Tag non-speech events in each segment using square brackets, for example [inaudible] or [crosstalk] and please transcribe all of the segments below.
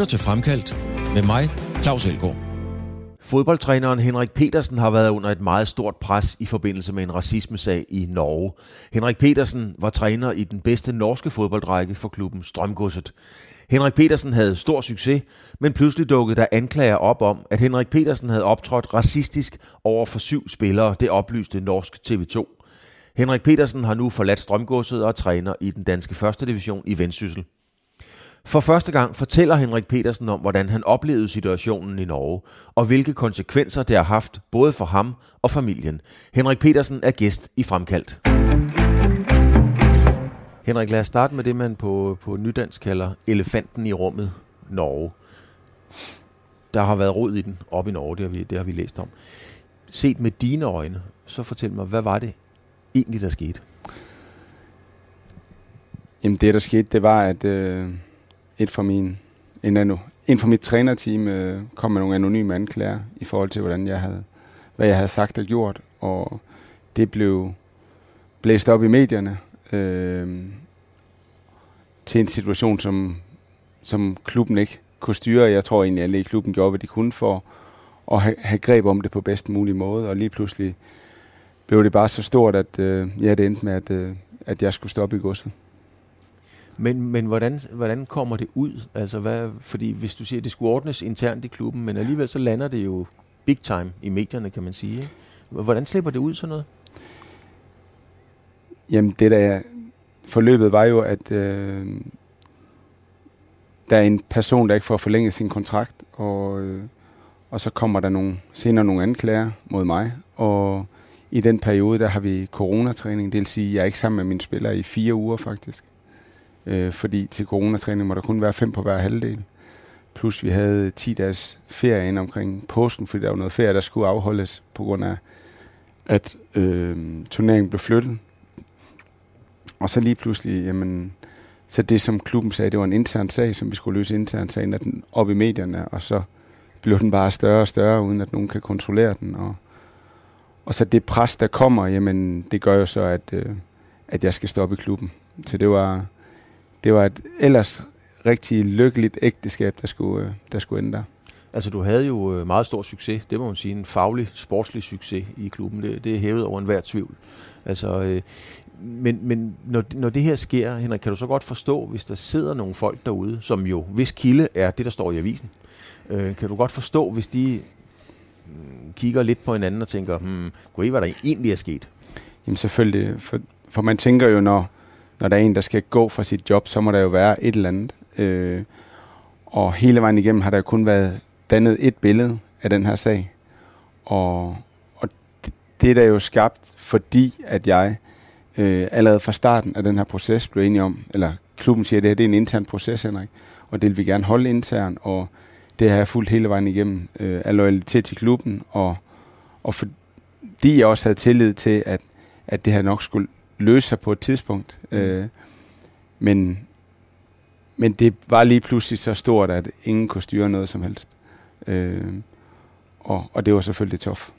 lytter til Fremkaldt med mig, Claus Elgaard. Fodboldtræneren Henrik Petersen har været under et meget stort pres i forbindelse med en racismesag i Norge. Henrik Petersen var træner i den bedste norske fodboldrække for klubben Strømgodset. Henrik Petersen havde stor succes, men pludselig dukkede der anklager op om, at Henrik Petersen havde optrådt racistisk over for syv spillere, det oplyste norsk TV2. Henrik Petersen har nu forladt Strømgodset og træner i den danske første division i Vendsyssel. For første gang fortæller Henrik Petersen om, hvordan han oplevede situationen i Norge, og hvilke konsekvenser det har haft både for ham og familien. Henrik Petersen er gæst i Fremkaldt. Henrik, lad os starte med det, man på, på nydansk kalder elefanten i rummet, Norge. Der har været rod i den op i Norge, det har vi, det har vi læst om. Set med dine øjne, så fortæl mig, hvad var det egentlig, der skete? Jamen det, der skete, det var, at øh, et fra min, en, anu, en fra mit trænerteam øh, kom med nogle anonyme anklager i forhold til, hvordan jeg havde, hvad jeg havde sagt og gjort. Og det blev blæst op i medierne øh, til en situation, som, som klubben ikke kunne styre. Jeg tror egentlig, at alle i klubben gjorde, hvad de kunne for at have, have greb om det på bedst mulig måde. Og lige pludselig blev det bare så stort, at øh, ja, det endte med, at, øh, at jeg skulle stoppe i godset. Men, men hvordan, hvordan kommer det ud? Altså hvad, fordi hvis du siger, at det skulle ordnes internt i klubben, men alligevel så lander det jo big time i medierne, kan man sige. Ikke? Hvordan slipper det ud sådan noget? Jamen det der forløbet var jo, at øh, der er en person, der ikke får forlænget sin kontrakt, og, øh, og så kommer der nogle, senere nogle anklager mod mig, og i den periode, der har vi coronatræning, det vil sige, at jeg er ikke sammen med mine spillere i fire uger faktisk. Øh, fordi til coronatræning må der kun være fem på hver halvdel. Plus vi havde 10 dages ferie ind omkring påsken, fordi der var noget ferie, der skulle afholdes på grund af, at øh, turneringen blev flyttet. Og så lige pludselig, jamen, så det som klubben sagde, det var en intern sag, som vi skulle løse internt, så den op i medierne, og så blev den bare større og større, uden at nogen kan kontrollere den. Og, og så det pres, der kommer, jamen, det gør jo så, at, øh, at jeg skal stoppe i klubben. Så det var, det var et ellers rigtig lykkeligt ægteskab, der skulle, øh, der skulle ende der. Altså, du havde jo øh, meget stor succes. Det må man sige. En faglig, sportslig succes i klubben. Det, det er hævet over enhver tvivl. Altså, øh, men men når, når det her sker, Henrik, kan du så godt forstå, hvis der sidder nogle folk derude, som jo, hvis kilde er det, der står i avisen, øh, kan du godt forstå, hvis de mm, kigger lidt på hinanden og tænker, hmm, gud, hvad der egentlig er sket? Jamen selvfølgelig, for, for man tænker jo, når, når der er en, der skal gå fra sit job, så må der jo være et eller andet. Øh, og hele vejen igennem har der kun været dannet et billede af den her sag. Og, og det, det er der jo skabt, fordi at jeg øh, allerede fra starten af den her proces blev enig om, eller klubben siger, at det her det er en intern proces, Henrik, og det vil vi gerne holde intern, og det har jeg fulgt hele vejen igennem øh, af loyalitet til klubben, og, og fordi jeg også havde tillid til, at, at det her nok skulle løse sig på et tidspunkt. Mm. Øh, men, men det var lige pludselig så stort, at ingen kunne styre noget som helst. Øh, og, og det var selvfølgelig tof.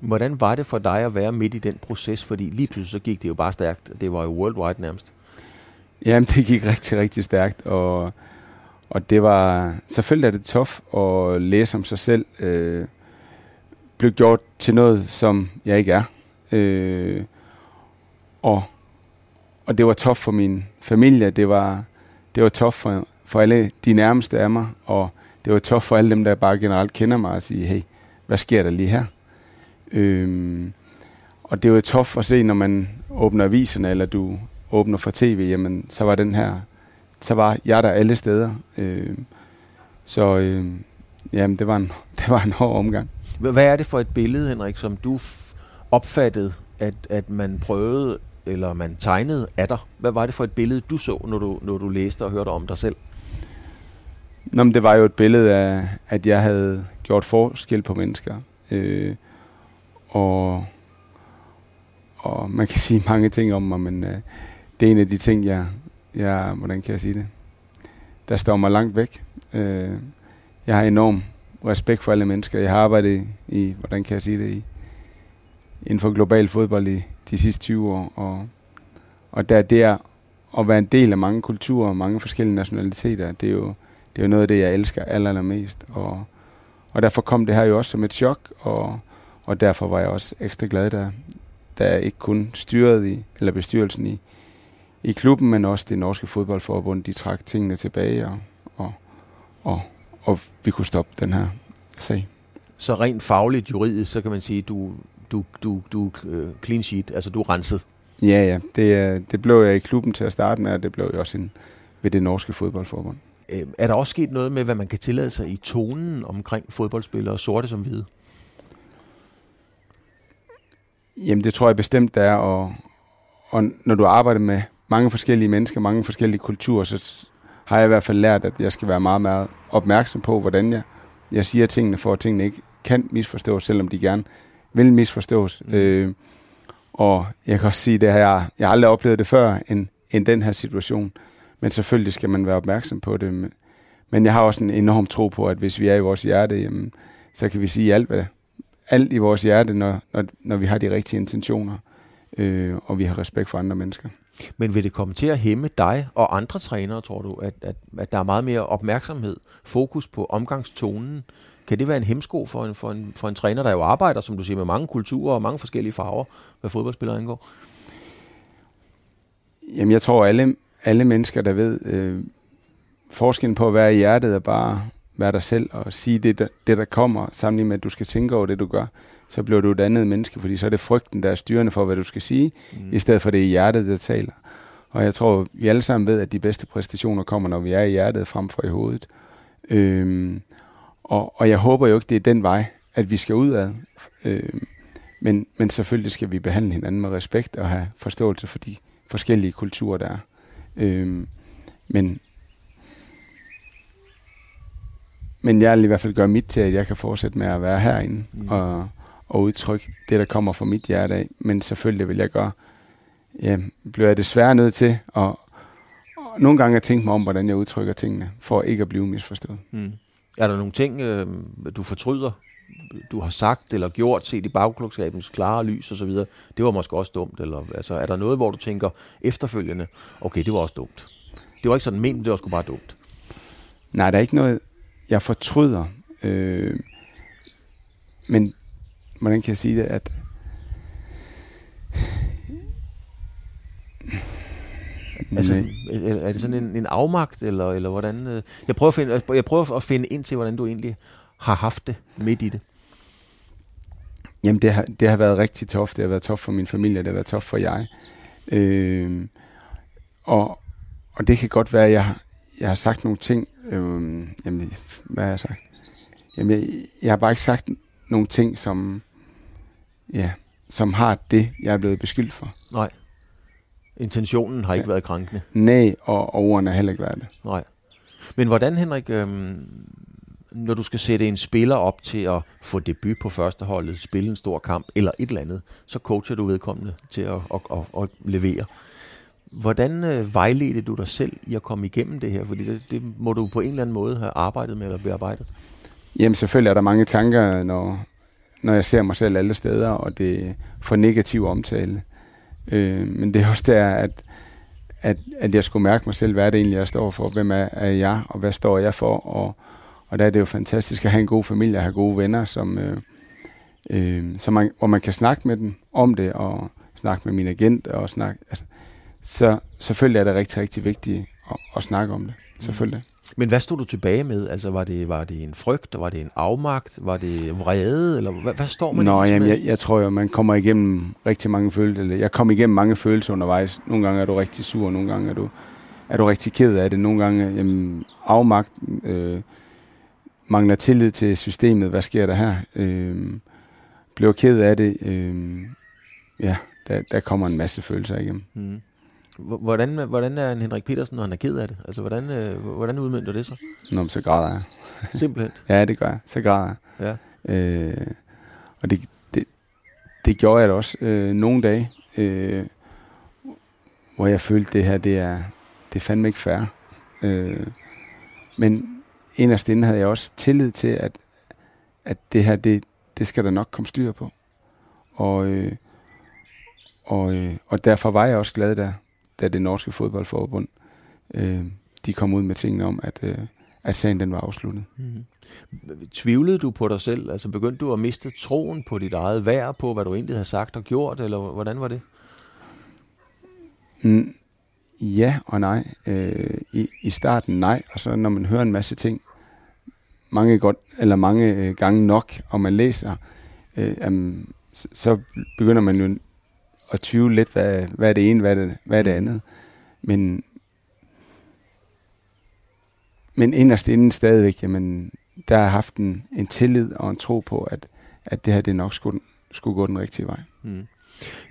Hvordan var det for dig at være midt i den proces? Fordi lige pludselig så gik det jo bare stærkt. Det var jo worldwide nærmest. Jamen, det gik rigtig, rigtig stærkt. Og, og det var... Selvfølgelig er det tof at læse om sig selv. Øh, blev gjort til noget, som jeg ikke er. Øh, og, og det var tof for min familie. Det var, det var tof for, for alle de nærmeste af mig. Og det var tof for alle dem, der bare generelt kender mig og sige, hey, hvad sker der lige her? Øhm, og det var tof at se, når man åbner aviserne, eller du åbner for tv, jamen, så var den her, så var jeg der alle steder. Øhm, så øhm, jamen, det var, en, [laughs] det var en hård omgang. Hvad er det for et billede, Henrik, som du opfattede, at, at man prøvede, eller man tegnede af dig? Hvad var det for et billede, du så, når du, når du læste og hørte om dig selv? Nå, men det var jo et billede af, at jeg havde gjort forskel på mennesker. Øh, og, og man kan [laughs] sige mange ting om mig, men øh, det er en af de ting, jeg, jeg, hvordan kan jeg sige det, der står mig langt væk. Øh, jeg har enorm respekt for alle mennesker. Jeg har arbejdet i, i hvordan kan jeg sige det, i, inden for global fodbold i de sidste 20 år, og, og der det er at være en del af mange kulturer og mange forskellige nationaliteter, det er jo det er jo noget af det, jeg elsker aller, allermest. Og, og derfor kom det her jo også som et chok, og, og derfor var jeg også ekstra glad, da, da jeg ikke kun styret i, eller bestyrelsen i, i klubben, men også det norske fodboldforbund, de trak tingene tilbage, og, og, og, og vi kunne stoppe den her sag. Så rent fagligt, juridisk, så kan man sige, du, du, du, du uh, clean sheet, altså du er renset. Ja, ja. Det, det blev jeg i klubben til at starte med, og det blev jeg også en, ved det norske fodboldforbund. Øh, er der også sket noget med, hvad man kan tillade sig i tonen omkring fodboldspillere, sorte som hvide? Jamen, det tror jeg bestemt, det er. Og, og når du arbejder med mange forskellige mennesker, mange forskellige kulturer, så har jeg i hvert fald lært, at jeg skal være meget, meget opmærksom på, hvordan jeg, jeg siger tingene, for at tingene ikke kan misforstås, selvom de gerne vil misforstås. Mm. Øh, og jeg kan også sige, det her, jeg har aldrig oplevet det før, end, end den her situation. Men selvfølgelig skal man være opmærksom på det. Men jeg har også en enorm tro på, at hvis vi er i vores hjerte, jamen, så kan vi sige alt, hvad, alt i vores hjerte, når, når, når vi har de rigtige intentioner, øh, og vi har respekt for andre mennesker. Men vil det komme til at hæmme dig og andre trænere, tror du, at, at, at der er meget mere opmærksomhed, fokus på omgangstonen? Kan det være en hemsko for en, for, en, for en træner, der jo arbejder, som du siger, med mange kulturer og mange forskellige farver, hvad fodboldspillere angår? Jamen, jeg tror, alle, alle mennesker, der ved øh, forskellen på at være i hjertet, er bare være dig selv og sige det, der, det, der kommer, sammenlignet med, at du skal tænke over det, du gør, så bliver du et andet menneske, fordi så er det frygten, der er styrende for, hvad du skal sige, mm. i stedet for det er hjertet, der taler. Og jeg tror, vi alle sammen ved, at de bedste præstationer kommer, når vi er i hjertet frem for i hovedet. Øhm, og, og jeg håber jo ikke, det er den vej, at vi skal ud af. Øhm, men, men selvfølgelig skal vi behandle hinanden med respekt og have forståelse for de forskellige kulturer, der er. Øhm, men, men jeg vil i hvert fald gøre mit til, at jeg kan fortsætte med at være herinde mm. og, og udtrykke det, der kommer fra mit hjerte af. Men selvfølgelig vil jeg gøre, ja, bliver jeg desværre nødt til at og nogle gange at tænke mig om, hvordan jeg udtrykker tingene, for ikke at blive misforstået. Mm. Er der nogle ting, øh, du fortryder, du har sagt eller gjort, set i bagklokskabens klare lys osv., det var måske også dumt? Eller, altså, er der noget, hvor du tænker efterfølgende, okay, det var også dumt? Det var ikke sådan ment, det var sgu bare dumt. Nej, der er ikke noget, jeg fortryder. Øh, men hvordan kan jeg sige det, at Altså, er det sådan en, en afmagt, eller, eller hvordan? Øh? Jeg prøver, at finde, jeg prøver at finde ind til, hvordan du egentlig har haft det midt i det. Jamen, det har, det har været rigtig toft. Det har været toft for min familie, det har været toft for jeg. Øh, og, og det kan godt være, at jeg, jeg har sagt nogle ting. Øh, jamen, hvad har jeg sagt? Jamen, jeg, jeg har bare ikke sagt nogle ting, som, ja, som har det, jeg er blevet beskyldt for. Nej. Intentionen har ikke ja. været krænkende. Nej, og, og ordene har heller ikke været det. Nej. Men hvordan, Henrik, øhm, når du skal sætte en spiller op til at få debut på førsteholdet, spille en stor kamp eller et eller andet, så coacher du vedkommende til at, at, at, at levere. Hvordan øh, vejledte du dig selv i at komme igennem det her? Fordi det, det må du på en eller anden måde have arbejdet med eller bearbejdet. Jamen selvfølgelig er der mange tanker, når, når jeg ser mig selv alle steder, og det får negativ omtale. Øh, men det er også der, at, at, at jeg skulle mærke mig selv, hvad er det egentlig, jeg står for? Hvem er, er jeg, og hvad står jeg for? Og, og der er det jo fantastisk at have en god familie, at have gode venner, som, øh, øh, som man, hvor man kan snakke med dem om det, og snakke med min agent, og snakke, altså, så selvfølgelig er det rigtig, rigtig vigtigt at, at snakke om det. Selvfølgelig. Mm. Men hvad stod du tilbage med? Altså, var det, var det en frygt? Var det en afmagt? Var det vrede? Eller hvad, hvad står man Nå, jamen, jeg, jeg tror jo, man kommer igennem rigtig mange følelser. Eller jeg kom igennem mange følelser undervejs. Nogle gange er du rigtig sur, nogle gange er du, er du rigtig ked af det. Nogle gange jamen, afmagt, øh, mangler tillid til systemet. Hvad sker der her? Øh, blev ked af det. Øh, ja, der, der kommer en masse følelser igennem. Mm. Hvordan, hvordan er en Henrik Petersen, når han er ked af det? Altså, hvordan, øh, hvordan udmyndter det så? Nå, så græder jeg. Simpelthen? [laughs] ja, det gør jeg. Så græder jeg. Ja. Øh, og det, det, det gjorde jeg da også øh, nogle dage, øh, hvor jeg følte, det her, det er, det er fandme ikke fair. Øh, men inderst inde havde jeg også tillid til, at, at det her, det, det skal der nok komme styr på. Og, øh, og, øh, og derfor var jeg også glad der, da det norske fodboldforbund, øh, de kom ud med tingene om, at, øh, at sagen den var afsluttet. Mm. Tvivlede du på dig selv? Altså begyndte du at miste troen på dit eget værd, på hvad du egentlig havde sagt og gjort, eller hvordan var det? Mm, ja og nej. Øh, i, I starten nej, og så når man hører en masse ting, mange, godt, eller mange øh, gange nok, og man læser, øh, så, så begynder man jo at tvivle lidt, hvad, hvad er det ene, hvad er det, hvad er det andet. Men, men inderst inden stadigvæk, jamen, der har haft en, en tillid og en tro på, at, at det her det nok skulle, skulle gå den rigtige vej. Mm.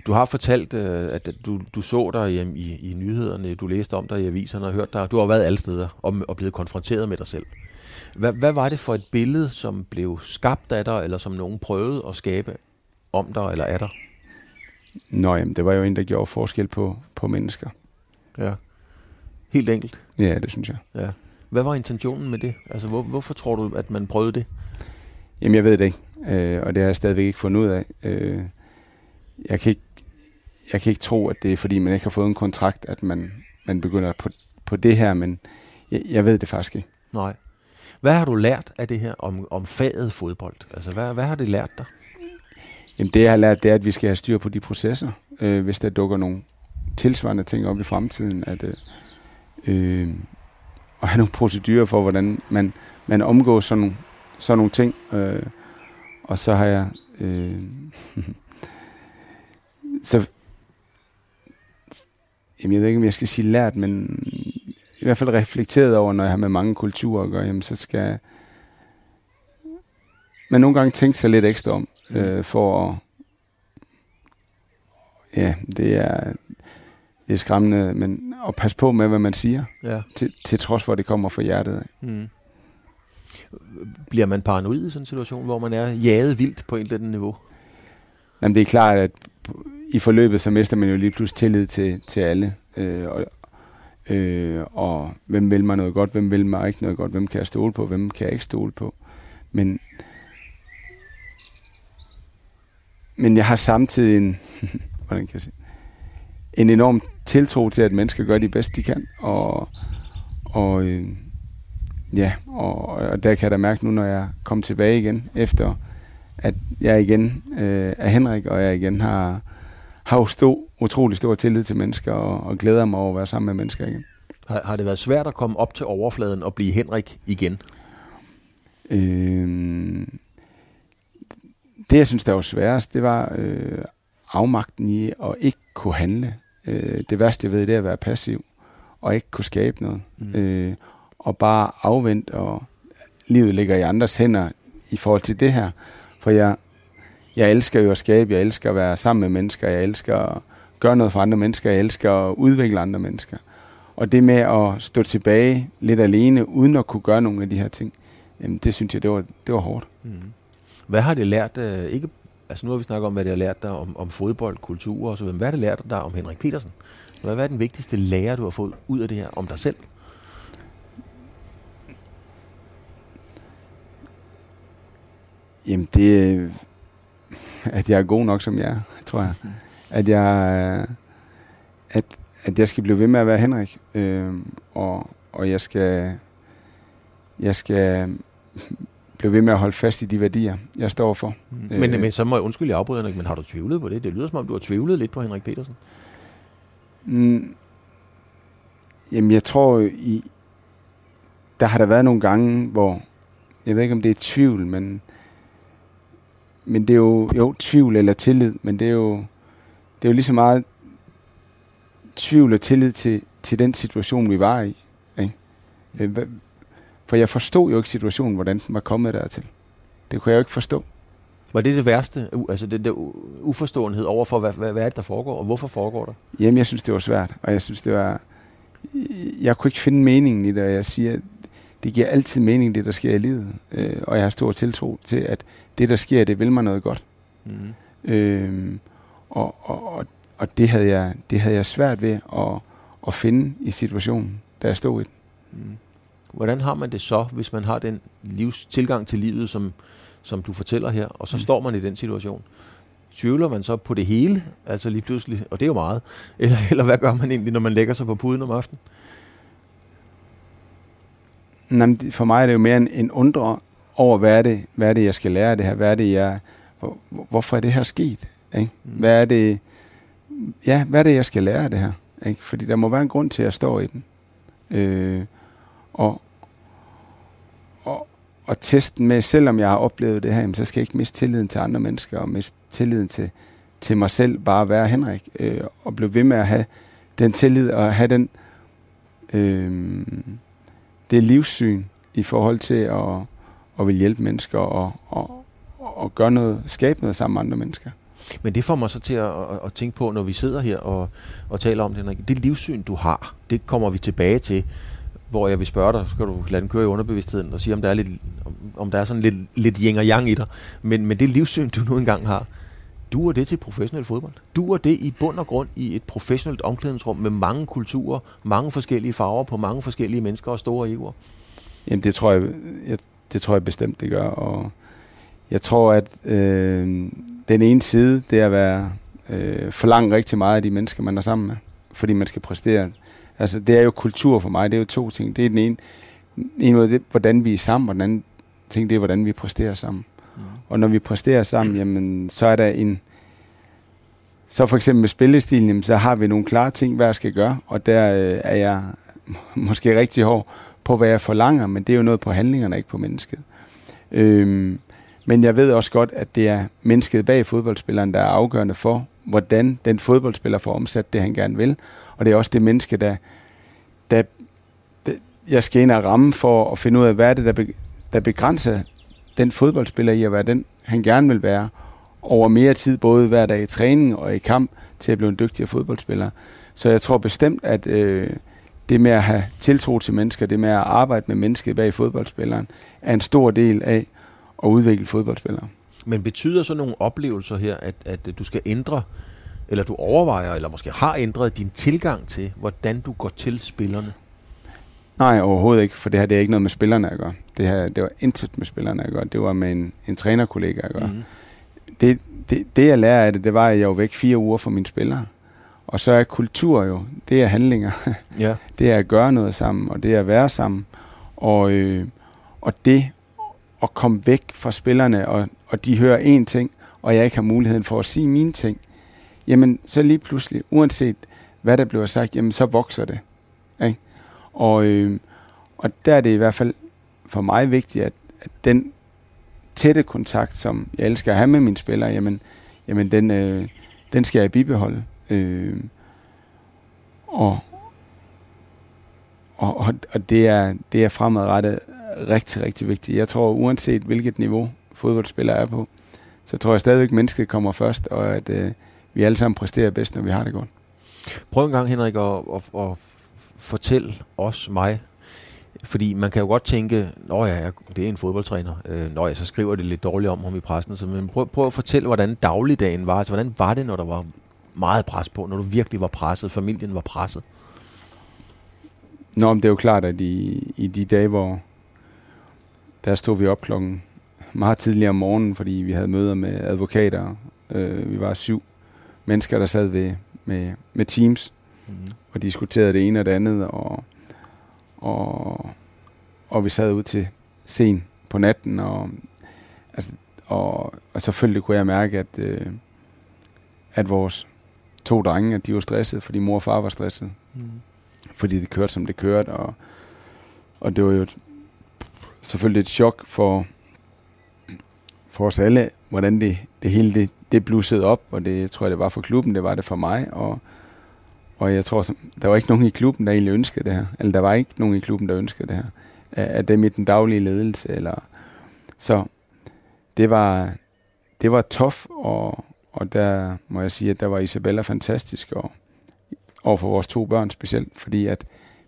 Du har fortalt, øh, at du, du så dig i, i, i nyhederne, du læste om dig i aviserne og hørt dig. Du har været alle steder og, og blevet konfronteret med dig selv. Hvad, hvad var det for et billede, som blev skabt af dig, eller som nogen prøvede at skabe om dig eller af dig? Nå, jamen, det var jo en, der gjorde forskel på, på mennesker. Ja. Helt enkelt? Ja, det synes jeg. Ja. Hvad var intentionen med det? Altså, hvor, hvorfor tror du, at man prøvede det? Jamen, jeg ved det ikke, øh, og det har jeg stadigvæk ikke fundet ud af. Øh, jeg, kan ikke, jeg kan ikke tro, at det er, fordi man ikke har fået en kontrakt, at man, man begynder på, på det her, men jeg, jeg ved det faktisk ikke. Nej. Hvad har du lært af det her om, om faget fodbold? Altså, hvad, hvad har det lært dig? Jamen, det jeg har lært, det er, at vi skal have styr på de processer, øh, hvis der dukker nogle tilsvarende ting op i fremtiden, at øh, øh, at have nogle procedurer for, hvordan man, man omgår sådan nogle, sådan nogle ting. Øh, og så har jeg... Øh, [laughs] så, jamen jeg ved ikke, om jeg skal sige lært, men i hvert fald reflekteret over, når jeg har med mange kulturer at gøre, jamen så skal man nogle gange tænke sig lidt ekstra om, øh, for at ja, det er, det er skræmmende, men at passe på med, hvad man siger, ja. til, til trods for, at det kommer fra hjertet. Mm. Bliver man paranoid i sådan en situation, hvor man er jaget vildt på et eller andet niveau? Jamen, det er klart, at i forløbet, så mister man jo lige pludselig tillid til, til alle. Øh, og, øh, og hvem vil mig noget godt, hvem vil mig ikke noget godt, hvem kan jeg stole på, hvem kan jeg ikke stole på. Men, men jeg har samtidig en, [laughs] hvordan kan jeg sige, en enorm tiltro til, at mennesker gør det bedst, de kan. Og, og øh, ja, og, og der kan jeg da mærke nu, når jeg kommer tilbage igen, efter at jeg igen øh, er Henrik, og jeg igen har, har jo stor, utrolig stor tillid til mennesker, og, og glæder mig over at være sammen med mennesker igen. Har, har det været svært at komme op til overfladen og blive Henrik igen? Øh, det, jeg synes, der var sværest, det var øh, afmagten i at ikke kunne handle. Øh, det værste, jeg ved, det er at være passiv og ikke kunne skabe noget. Mm. Øh, og bare afvente, og livet ligger i andres hænder i forhold til det her. For jeg, jeg elsker jo at skabe, jeg elsker at være sammen med mennesker, jeg elsker at gøre noget for andre mennesker, jeg elsker at udvikle andre mennesker. Og det med at stå tilbage lidt alene, uden at kunne gøre nogle af de her ting, jamen det synes jeg, det var, det var hårdt. Mm. Hvad har det lært, øh, ikke altså nu har vi snakket om, hvad det har lært dig om, om fodbold, kultur og så videre. Hvad har det lært dig om Henrik Petersen? Hvad er den vigtigste lære, du har fået ud af det her om dig selv? Jamen det øh, at jeg er god nok, som jeg er, tror jeg. At jeg, øh, at, at jeg skal blive ved med at være Henrik, øh, og, og jeg skal, jeg skal blive ved med at holde fast i de værdier, jeg står for. Mm. Men, øh, men så må jeg undskylde, jeg afbryder, men har du tvivlet på det? Det lyder som om, du har tvivlet lidt på Henrik Petersen. Mm, jamen, jeg tror, i, der har der været nogle gange, hvor, jeg ved ikke, om det er tvivl, men, men det er jo, jo tvivl eller tillid, men det er jo, det er jo lige så meget tvivl og tillid til, til den situation, vi var i. Ikke? For jeg forstod jo ikke situationen, hvordan den var kommet dertil. Det kunne jeg jo ikke forstå. Var det det værste? Altså det der uforståenhed overfor, hvad, hvad, hvad er det, der foregår, og hvorfor foregår det? Jamen, jeg synes, det var svært, og jeg synes, det var... Jeg kunne ikke finde meningen i det, og jeg siger, at det giver altid mening, det der sker i livet. Øh, og jeg har stor tiltro til, at det, der sker, det vil mig noget godt. Mm. Øh, og, og, og, og det, havde jeg, det havde jeg svært ved at, at finde i situationen, da jeg stod i den. Mm. Hvordan har man det så, hvis man har den livs tilgang til livet, som, som du fortæller her, og så mm. står man i den situation? Tvivler man så på det hele, altså lige pludselig, og det er jo meget, [laughs] eller, eller hvad gør man egentlig, når man lægger sig på puden om aftenen? Jamen, for mig er det jo mere en, en undre over, hvad er, det, hvad er det, jeg skal lære af det her? Hvad er det, jeg, hvor, hvorfor er det her sket? Ikke? Mm. Hvad er det, ja, hvad er det, jeg skal lære af det her? Ikke? Fordi der må være en grund til, at jeg står i den. Øh, og, og, teste testen med, selvom jeg har oplevet det her, så skal jeg ikke miste tilliden til andre mennesker, og miste tilliden til, til mig selv, bare at være Henrik, øh, og blive ved med at have den tillid, og have den, øh, det livssyn i forhold til at, at vil hjælpe mennesker, og, og, og gøre noget, skabe noget sammen med andre mennesker. Men det får mig så til at, at, at tænke på, når vi sidder her og, og taler om det, Henrik. Det livssyn, du har, det kommer vi tilbage til, hvor jeg vil spørge dig, så skal du lade den køre i underbevidstheden og sige, om der er, lidt, om der er sådan lidt, lidt yin og yang i dig. Men, men det livssyn, du nu engang har, duer det til professionel fodbold? Duer det i bund og grund i et professionelt omklædningsrum med mange kulturer, mange forskellige farver på mange forskellige mennesker og store egoer? Jamen det tror jeg, jeg, det tror jeg bestemt, det gør. Og jeg tror, at øh, den ene side, det er at være øh, forlangt rigtig meget af de mennesker, man er sammen med, fordi man skal præstere. Altså, det er jo kultur for mig, det er jo to ting. Det er den ene, en måde, det, hvordan vi er sammen, og den anden ting, det er, hvordan vi præsterer sammen. Mm. Og når vi præsterer sammen, jamen, så er der en... Så for eksempel med spillestilen, jamen, så har vi nogle klare ting, hvad jeg skal gøre, og der øh, er jeg [laughs] måske rigtig hård på, hvad jeg forlanger, men det er jo noget på handlingerne, ikke på mennesket. Øhm, men jeg ved også godt, at det er mennesket bag fodboldspilleren, der er afgørende for, hvordan den fodboldspiller får omsat det, han gerne vil. Og det er også det menneske, der, der, der jeg skal ind og ramme for at finde ud af, hvad er det, der, be, der begrænser den fodboldspiller i at være den, han gerne vil være, over mere tid, både hver dag i træning og i kamp, til at blive en dygtigere fodboldspiller. Så jeg tror bestemt, at øh, det med at have tiltro til mennesker, det med at arbejde med mennesket bag fodboldspilleren, er en stor del af at udvikle fodboldspillere. Men betyder så nogle oplevelser her, at, at du skal ændre, eller du overvejer, eller måske har ændret din tilgang til, hvordan du går til spillerne? Nej, overhovedet ikke, for det her det er ikke noget med spillerne at gøre. Det her det var intet med spillerne at gøre. Det var med en, en trænerkollega at gøre. Mm. Det, det, det, jeg lærer af det, det var, at jeg var væk fire uger fra mine spillere. Og så er kultur jo, det er handlinger. [laughs] Ja. det er at gøre noget sammen, og det er at være sammen. Og, øh, og det at komme væk fra spillerne, og, og de hører én ting, og jeg ikke har muligheden for at sige mine ting, jamen så lige pludselig, uanset hvad der bliver sagt, jamen så vokser det. Ikke? Og, øh, og der er det i hvert fald for mig vigtigt, at, at den tætte kontakt, som jeg elsker at have med mine spillere, jamen, jamen den, øh, den skal jeg bibeholde. Øh, og, og, og det, er, det er fremadrettet rigtig, rigtig vigtigt. Jeg tror, uanset hvilket niveau fodboldspiller er på, så tror jeg stadigvæk, at mennesket kommer først, og at øh, vi alle sammen præsterer bedst, når vi har det godt. Prøv en gang, Henrik, at, at, at fortælle os, mig, fordi man kan jo godt tænke, nå ja, det er en fodboldtræner, øh, nå ja, så skriver det lidt dårligt om ham i pressen, så, men prøv, prøv at fortælle, hvordan dagligdagen var. Altså, hvordan var det, når der var meget pres på, når du virkelig var presset, familien var presset? Nå, men det er jo klart, at i, i de dage, hvor der stod vi op klokken meget tidligere om morgenen, fordi vi havde møder med advokater. Øh, vi var syv mennesker, der sad ved, med, med teams mm. og diskuterede det ene og det andet, og, og, og vi sad ud til sen på natten, og, altså, og, og selvfølgelig kunne jeg mærke, at, øh, at vores to drenge, at de var stressede, fordi mor og far var stressede. Mm. Fordi det kørte, som det kørte, og, og det var jo et, selvfølgelig et chok for, for os alle, hvordan det, det hele det, det blussede op, og det tror jeg, det var for klubben, det var det for mig, og, og jeg tror, der var ikke nogen i klubben, der egentlig ønskede det her, eller der var ikke nogen i klubben, der ønskede det her, af, dem i den daglige ledelse, eller så det var, det var tof, og, og der må jeg sige, at der var Isabella fantastisk, og over for vores to børn specielt, fordi at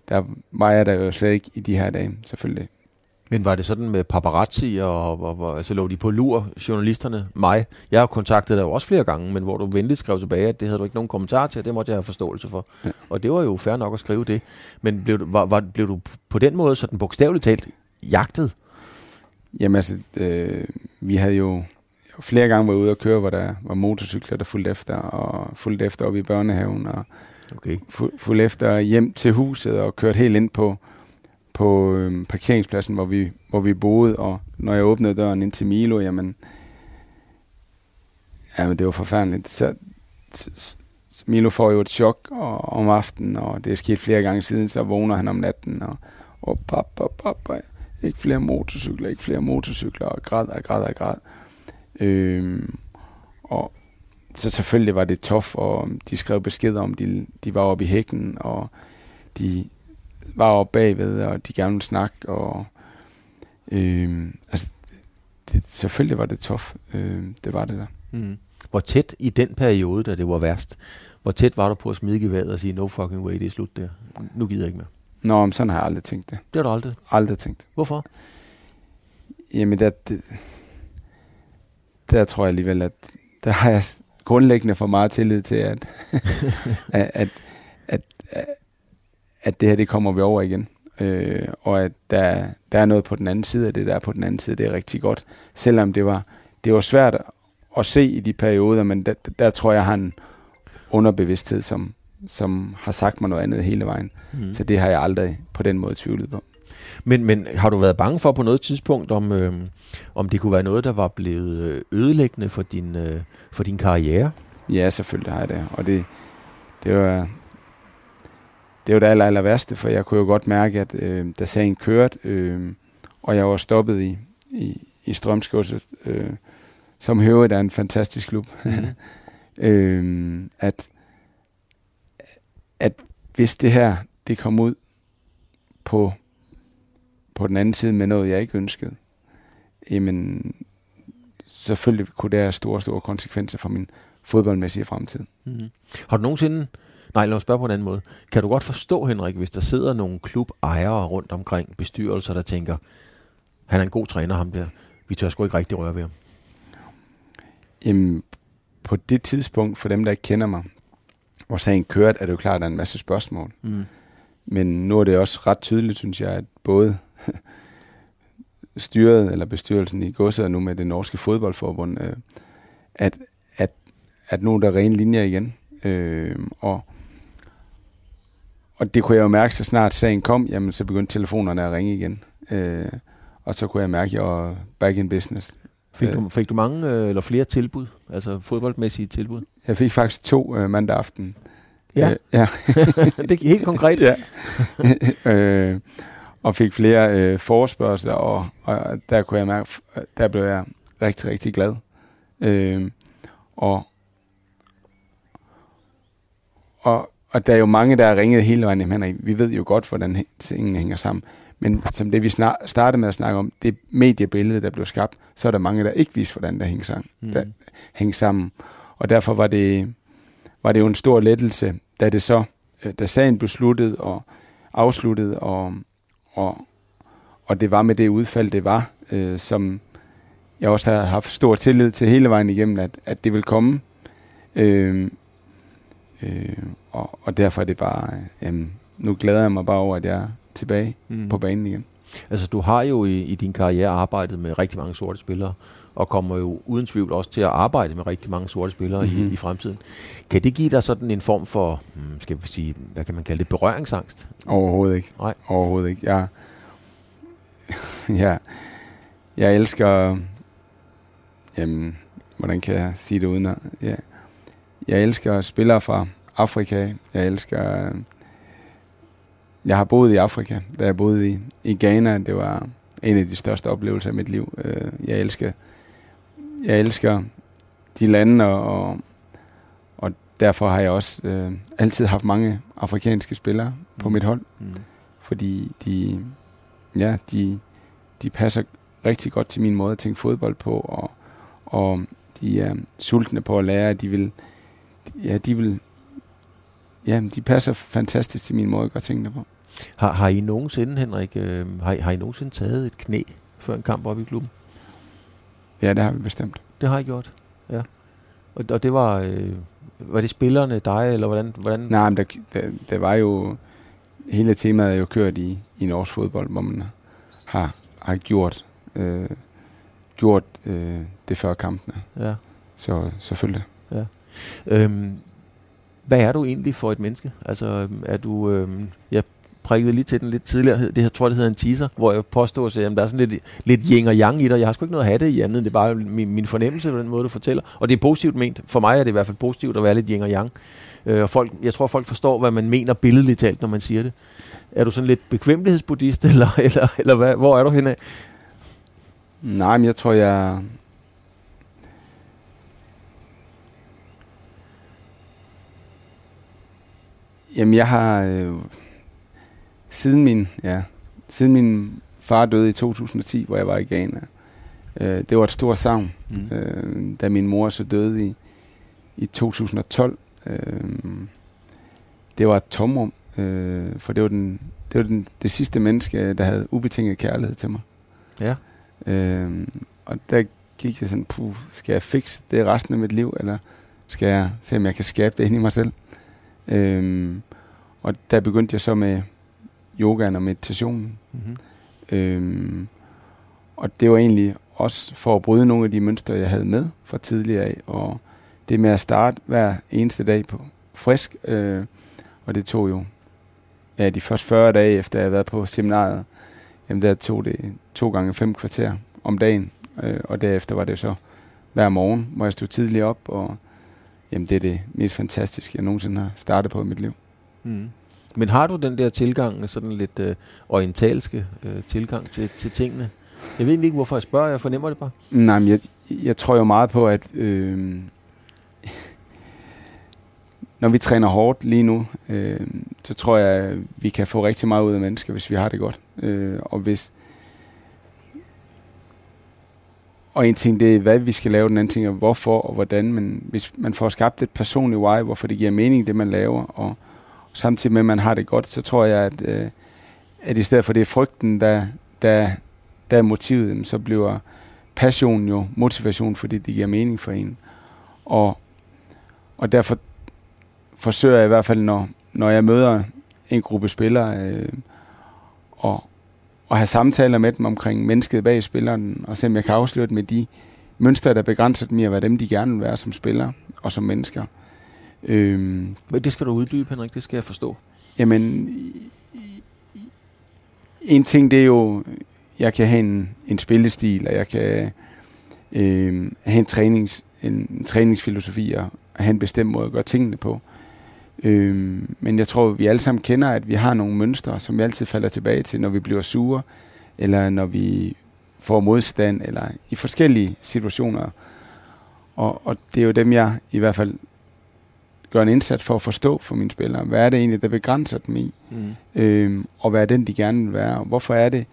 der var jeg der jo slet ikke i de her dage, selvfølgelig. Men var det sådan med paparazzi, og, og, og altså lå de på lur, journalisterne, mig? Jeg har kontaktet dig jo også flere gange, men hvor du venligt skrev tilbage, at det havde du ikke nogen kommentar til, det måtte jeg have forståelse for. Ja. Og det var jo fair nok at skrive det. Men blev, du, var, var, blev du på den måde sådan bogstaveligt talt jagtet? Jamen altså, øh, vi havde jo flere gange været ude og køre, hvor der var motorcykler, der fulgte efter, og fulgte efter op i børnehaven, og okay. fulgte efter hjem til huset, og kørt helt ind på på øh, parkeringspladsen, hvor vi, hvor vi boede, og når jeg åbnede døren ind til Milo, jamen, jamen det var forfærdeligt. Så, så, Milo får jo et chok og, om aftenen, og det er sket flere gange siden, så vågner han om natten, og, og pap, pap, pap, ikke flere motorcykler, ikke flere motorcykler, og græd og græd og græd. Øhm, og så selvfølgelig var det tof, og de skrev beskeder om, de, de var oppe i hækken, og de var oppe bagved, og de gerne ville snakke, og øhm, altså, det, selvfølgelig var det tof, øhm, det var det der. Mm. Hvor tæt i den periode, da det var værst, hvor tæt var du på at smide geværet og sige, no fucking way, det er slut der. Nu gider jeg ikke mere. Nå, men sådan har jeg aldrig tænkt det. Det har du aldrig? Aldrig tænkt. Hvorfor? Jamen, der, det, der tror jeg alligevel, at der har jeg grundlæggende for meget tillid til, at, [laughs] at, at, at, at det her, det kommer vi over igen. Øh, og at der, der er noget på den anden side af det, der er på den anden side, det er rigtig godt. Selvom det var, det var svært at se i de perioder, men der, der tror jeg, har en underbevidsthed, som, som har sagt mig noget andet hele vejen. Mm. Så det har jeg aldrig på den måde tvivlet på. Men, men har du været bange for på noget tidspunkt, om, øh, om det kunne være noget, der var blevet øh, ødelæggende for din, øh, for din karriere? Ja, selvfølgelig har jeg det. Og det, det var det var det aller, aller værste, for jeg kunne jo godt mærke, at øh, da sagen kørte, øh, og jeg var stoppet i, i, i Strømsgodset, øh, som høvet er en fantastisk klub, mm. [laughs] øh, at, at hvis det her, det kom ud på på den anden side med noget, jeg ikke ønskede, jamen selvfølgelig kunne det have store, store konsekvenser for min fodboldmæssige fremtid. Mm-hmm. Har du nogensinde, nej lad os spørge på en anden måde, kan du godt forstå Henrik, hvis der sidder nogle klubejere rundt omkring bestyrelser, der tænker, han er en god træner ham der, vi tør sgu ikke rigtig røre ved ham? Jamen, på det tidspunkt, for dem der ikke kender mig, hvor sagen kørte, er det jo klart, at der er en masse spørgsmål. Mm. Men nu er det også ret tydeligt, synes jeg, at både [laughs] styret eller bestyrelsen i godset nu med det norske fodboldforbund, øh, at, at, at nu er der rene linjer igen. Øh, og, og det kunne jeg jo mærke, så snart sagen kom, jamen så begyndte telefonerne at ringe igen. Øh, og så kunne jeg mærke, at jeg var back in business. Fik du, fik du mange øh, eller flere tilbud, altså fodboldmæssige tilbud? Jeg fik faktisk to øh, mandag aften. Ja, øh, ja. [laughs] det er helt konkret. ja. [laughs] øh, og fik flere øh, forespørgsler, og, og der kunne jeg mærke, der blev jeg rigtig, rigtig glad. Øh, og, og, og der er jo mange, der har ringet hele vejen, jamen, vi ved jo godt, hvordan tingene hænger sammen. Men som det, vi startede med at snakke om, det mediebillede, der blev skabt, så er der mange, der ikke vidste, hvordan det hænger sammen. Mm. Der hænger sammen. Og derfor var det, var det jo en stor lettelse, da det så, øh, da sagen blev sluttet og afsluttet, og, og, og det var med det udfald, det var, øh, som jeg også havde haft stor tillid til hele vejen igennem, at, at det vil komme. Øh, øh, og, og derfor er det bare, øh, jamen, nu glæder jeg mig bare over, at jeg er tilbage mm. på banen igen. Altså du har jo i, i din karriere arbejdet med rigtig mange sorte spillere, og kommer jo uden tvivl også til at arbejde med rigtig mange sorte spillere mm-hmm. i, mhm. i fremtiden. Kan det give dig sådan en form for, hmm, skal vi sige, hvad kan man kalde det, berøringsangst? Overhovedet ikke. Nej. Overhovedet ikke. Jeg, [laughs] jeg, jeg elsker, jamen, hvordan kan jeg sige det uden at, ja. Jeg elsker spillere fra Afrika. Jeg elsker, jeg har boet i Afrika, da jeg boede i, i Ghana. Det var en af de største oplevelser af mit liv. Øh, jeg elsker jeg elsker de lande, og, og derfor har jeg også øh, altid haft mange afrikanske spillere på mm. mit hold. Mm. Fordi de, ja, de, de passer rigtig godt til min måde at tænke fodbold på, og, og de er sultne på at lære, de vil, ja, de vil, ja, de passer fantastisk til min måde at gøre tingene på. Har, har I nogensinde, Henrik, øh, har, har I nogensinde taget et knæ før en kamp op i klubben? Ja, det har vi bestemt. Det har jeg gjort, ja. Og, og det var, øh, var det spillerne, dig, eller hvordan? hvordan? Nej, men der, der, der var jo, hele temaet er jo kørt i, i norsk fodbold, hvor man har, har gjort, øh, gjort øh, det før kampene. Ja. Så selvfølgelig. Ja. Øhm, hvad er du egentlig for et menneske? Altså, er du, øh, jeg prikkede lige til den lidt tidligere. Det her tror jeg, det hedder en teaser, hvor jeg påstår at der er sådan lidt, lidt yin og yang i dig. Jeg har sgu ikke noget at have det i andet. Det er bare min, min fornemmelse på den måde, du fortæller. Og det er positivt ment. For mig er det i hvert fald positivt at være lidt yin og yang. Øh, og folk, jeg tror, folk forstår, hvad man mener billedligt talt, når man siger det. Er du sådan lidt bekvemmelighedsbuddhist, [laughs] eller, eller, eller hvad? hvor er du henne? Nej, men jeg tror, jeg... Jamen, jeg har... Øh, siden min... Ja, siden min far døde i 2010, hvor jeg var i Ghana. Øh, det var et stort savn, mm. øh, da min mor så døde i, i 2012. Øh, det var et tomrum, øh, for det var, den, det var den, det sidste menneske, der havde ubetinget kærlighed til mig. Ja. Øh, og der gik jeg sådan, puh, skal jeg fikse det resten af mit liv, eller skal jeg se, om jeg kan skabe det ind i mig selv? Øh, og der begyndte jeg så med yogaen og meditationen. Mm-hmm. Øh, og det var egentlig også for at bryde nogle af de mønstre, jeg havde med fra tidligere af, og det med at starte hver eneste dag på frisk, øh, og det tog jo ja, de første 40 dage, efter jeg havde været på seminaret, jamen der tog det to gange fem kvarter om dagen, øh, og derefter var det så hver morgen, hvor jeg stod tidligt op, og jamen det er det mest fantastiske, jeg nogensinde har startet på i mit liv. Mm. Men har du den der tilgang, sådan lidt øh, orientalske øh, tilgang til, til tingene? Jeg ved ikke, hvorfor jeg spørger, jeg fornemmer det bare. Nej, men jeg, jeg tror jo meget på, at øh, når vi træner hårdt lige nu, øh, så tror jeg, at vi kan få rigtig meget ud af mennesker, hvis vi har det godt. Øh, og hvis og en ting, det er, hvad vi skal lave, den anden ting er, hvorfor og hvordan, men hvis man får skabt et personligt why, hvorfor det giver mening, det man laver, og samtidig med, at man har det godt, så tror jeg, at, øh, at i stedet for det er frygten, der, der, der er motivet, så bliver passion jo motivation, fordi det giver mening for en. Og, og derfor forsøger jeg i hvert fald, når, når jeg møder en gruppe spillere, øh, og, og have samtaler med dem omkring mennesket bag spilleren, og se om jeg kan afsløre dem med de mønstre, der begrænser dem i at være dem, de gerne vil være som spillere og som mennesker. Øhm, Men det skal du uddybe, Henrik, det skal jeg forstå. Jamen, en ting det er jo, jeg kan have en, en spillestil, og jeg kan øh, have en, trænings, en træningsfilosofi, og have en bestemt måde at gøre tingene på. Øh, men jeg tror, vi alle sammen kender, at vi har nogle mønstre, som vi altid falder tilbage til, når vi bliver sure, eller når vi får modstand, eller i forskellige situationer. Og, og det er jo dem, jeg i hvert fald gør en indsats for at forstå for mine spillere. Hvad er det egentlig, der begrænser dem i? Mm. Øhm, og hvad er den, de gerne vil være? Hvorfor er det,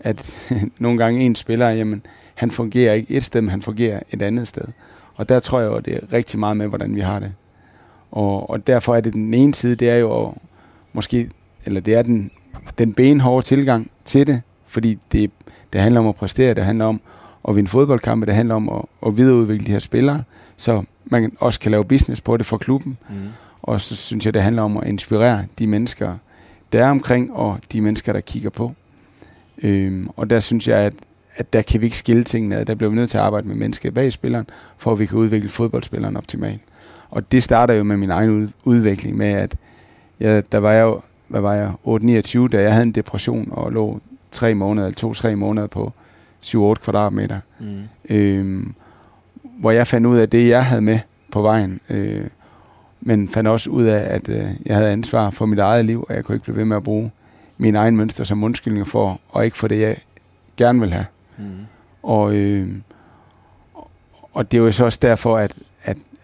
at [laughs] nogle gange en spiller, jamen, han fungerer ikke et sted, men han fungerer et andet sted. Og der tror jeg jo, det er rigtig meget med, hvordan vi har det. Og, og derfor er det den ene side, det er jo at, måske, eller det er den, den benhårde tilgang til det, fordi det, det handler om at præstere, det handler om at vinde fodboldkampe, det handler om at, at videreudvikle de her spillere, så man også kan lave business på det for klubben. Mm. Og så synes jeg, det handler om at inspirere de mennesker, der er omkring, og de mennesker, der kigger på. Øhm, og der synes jeg, at, at der kan vi ikke skille tingene ad. Der bliver vi nødt til at arbejde med mennesket bag spilleren, for at vi kan udvikle fodboldspilleren optimalt. Og det starter jo med min egen udvikling med, at jeg, der var jeg jo, hvad var jeg, 8-29, da jeg havde en depression og lå tre måneder, eller to-tre måneder på 7-8 kvadratmeter. Mm. Øhm, hvor jeg fandt ud af det, jeg havde med på vejen. Øh, men fandt også ud af, at øh, jeg havde ansvar for mit eget liv, og jeg kunne ikke blive ved med at bruge min egen mønster som undskyldning for, og ikke for det, jeg gerne vil have. Mm. Og, øh, og det var så også derfor, at,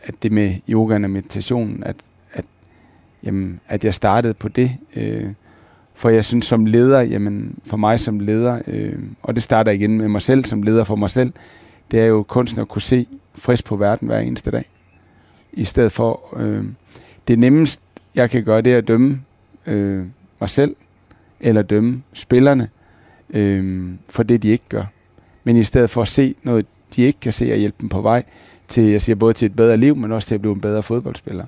at, det med yoga og meditationen, at, at, jamen, at jeg startede på det. Øh, for jeg synes som leder, jamen for mig som leder, øh, og det starter igen med mig selv som leder for mig selv, det er jo kunsten at kunne se frisk på verden hver eneste dag. I stedet for, øh, det nemmeste jeg kan gøre, det er at dømme øh, mig selv, eller dømme spillerne, øh, for det de ikke gør. Men i stedet for at se noget, de ikke kan se, og hjælpe dem på vej til, jeg siger, både til et bedre liv, men også til at blive en bedre fodboldspiller.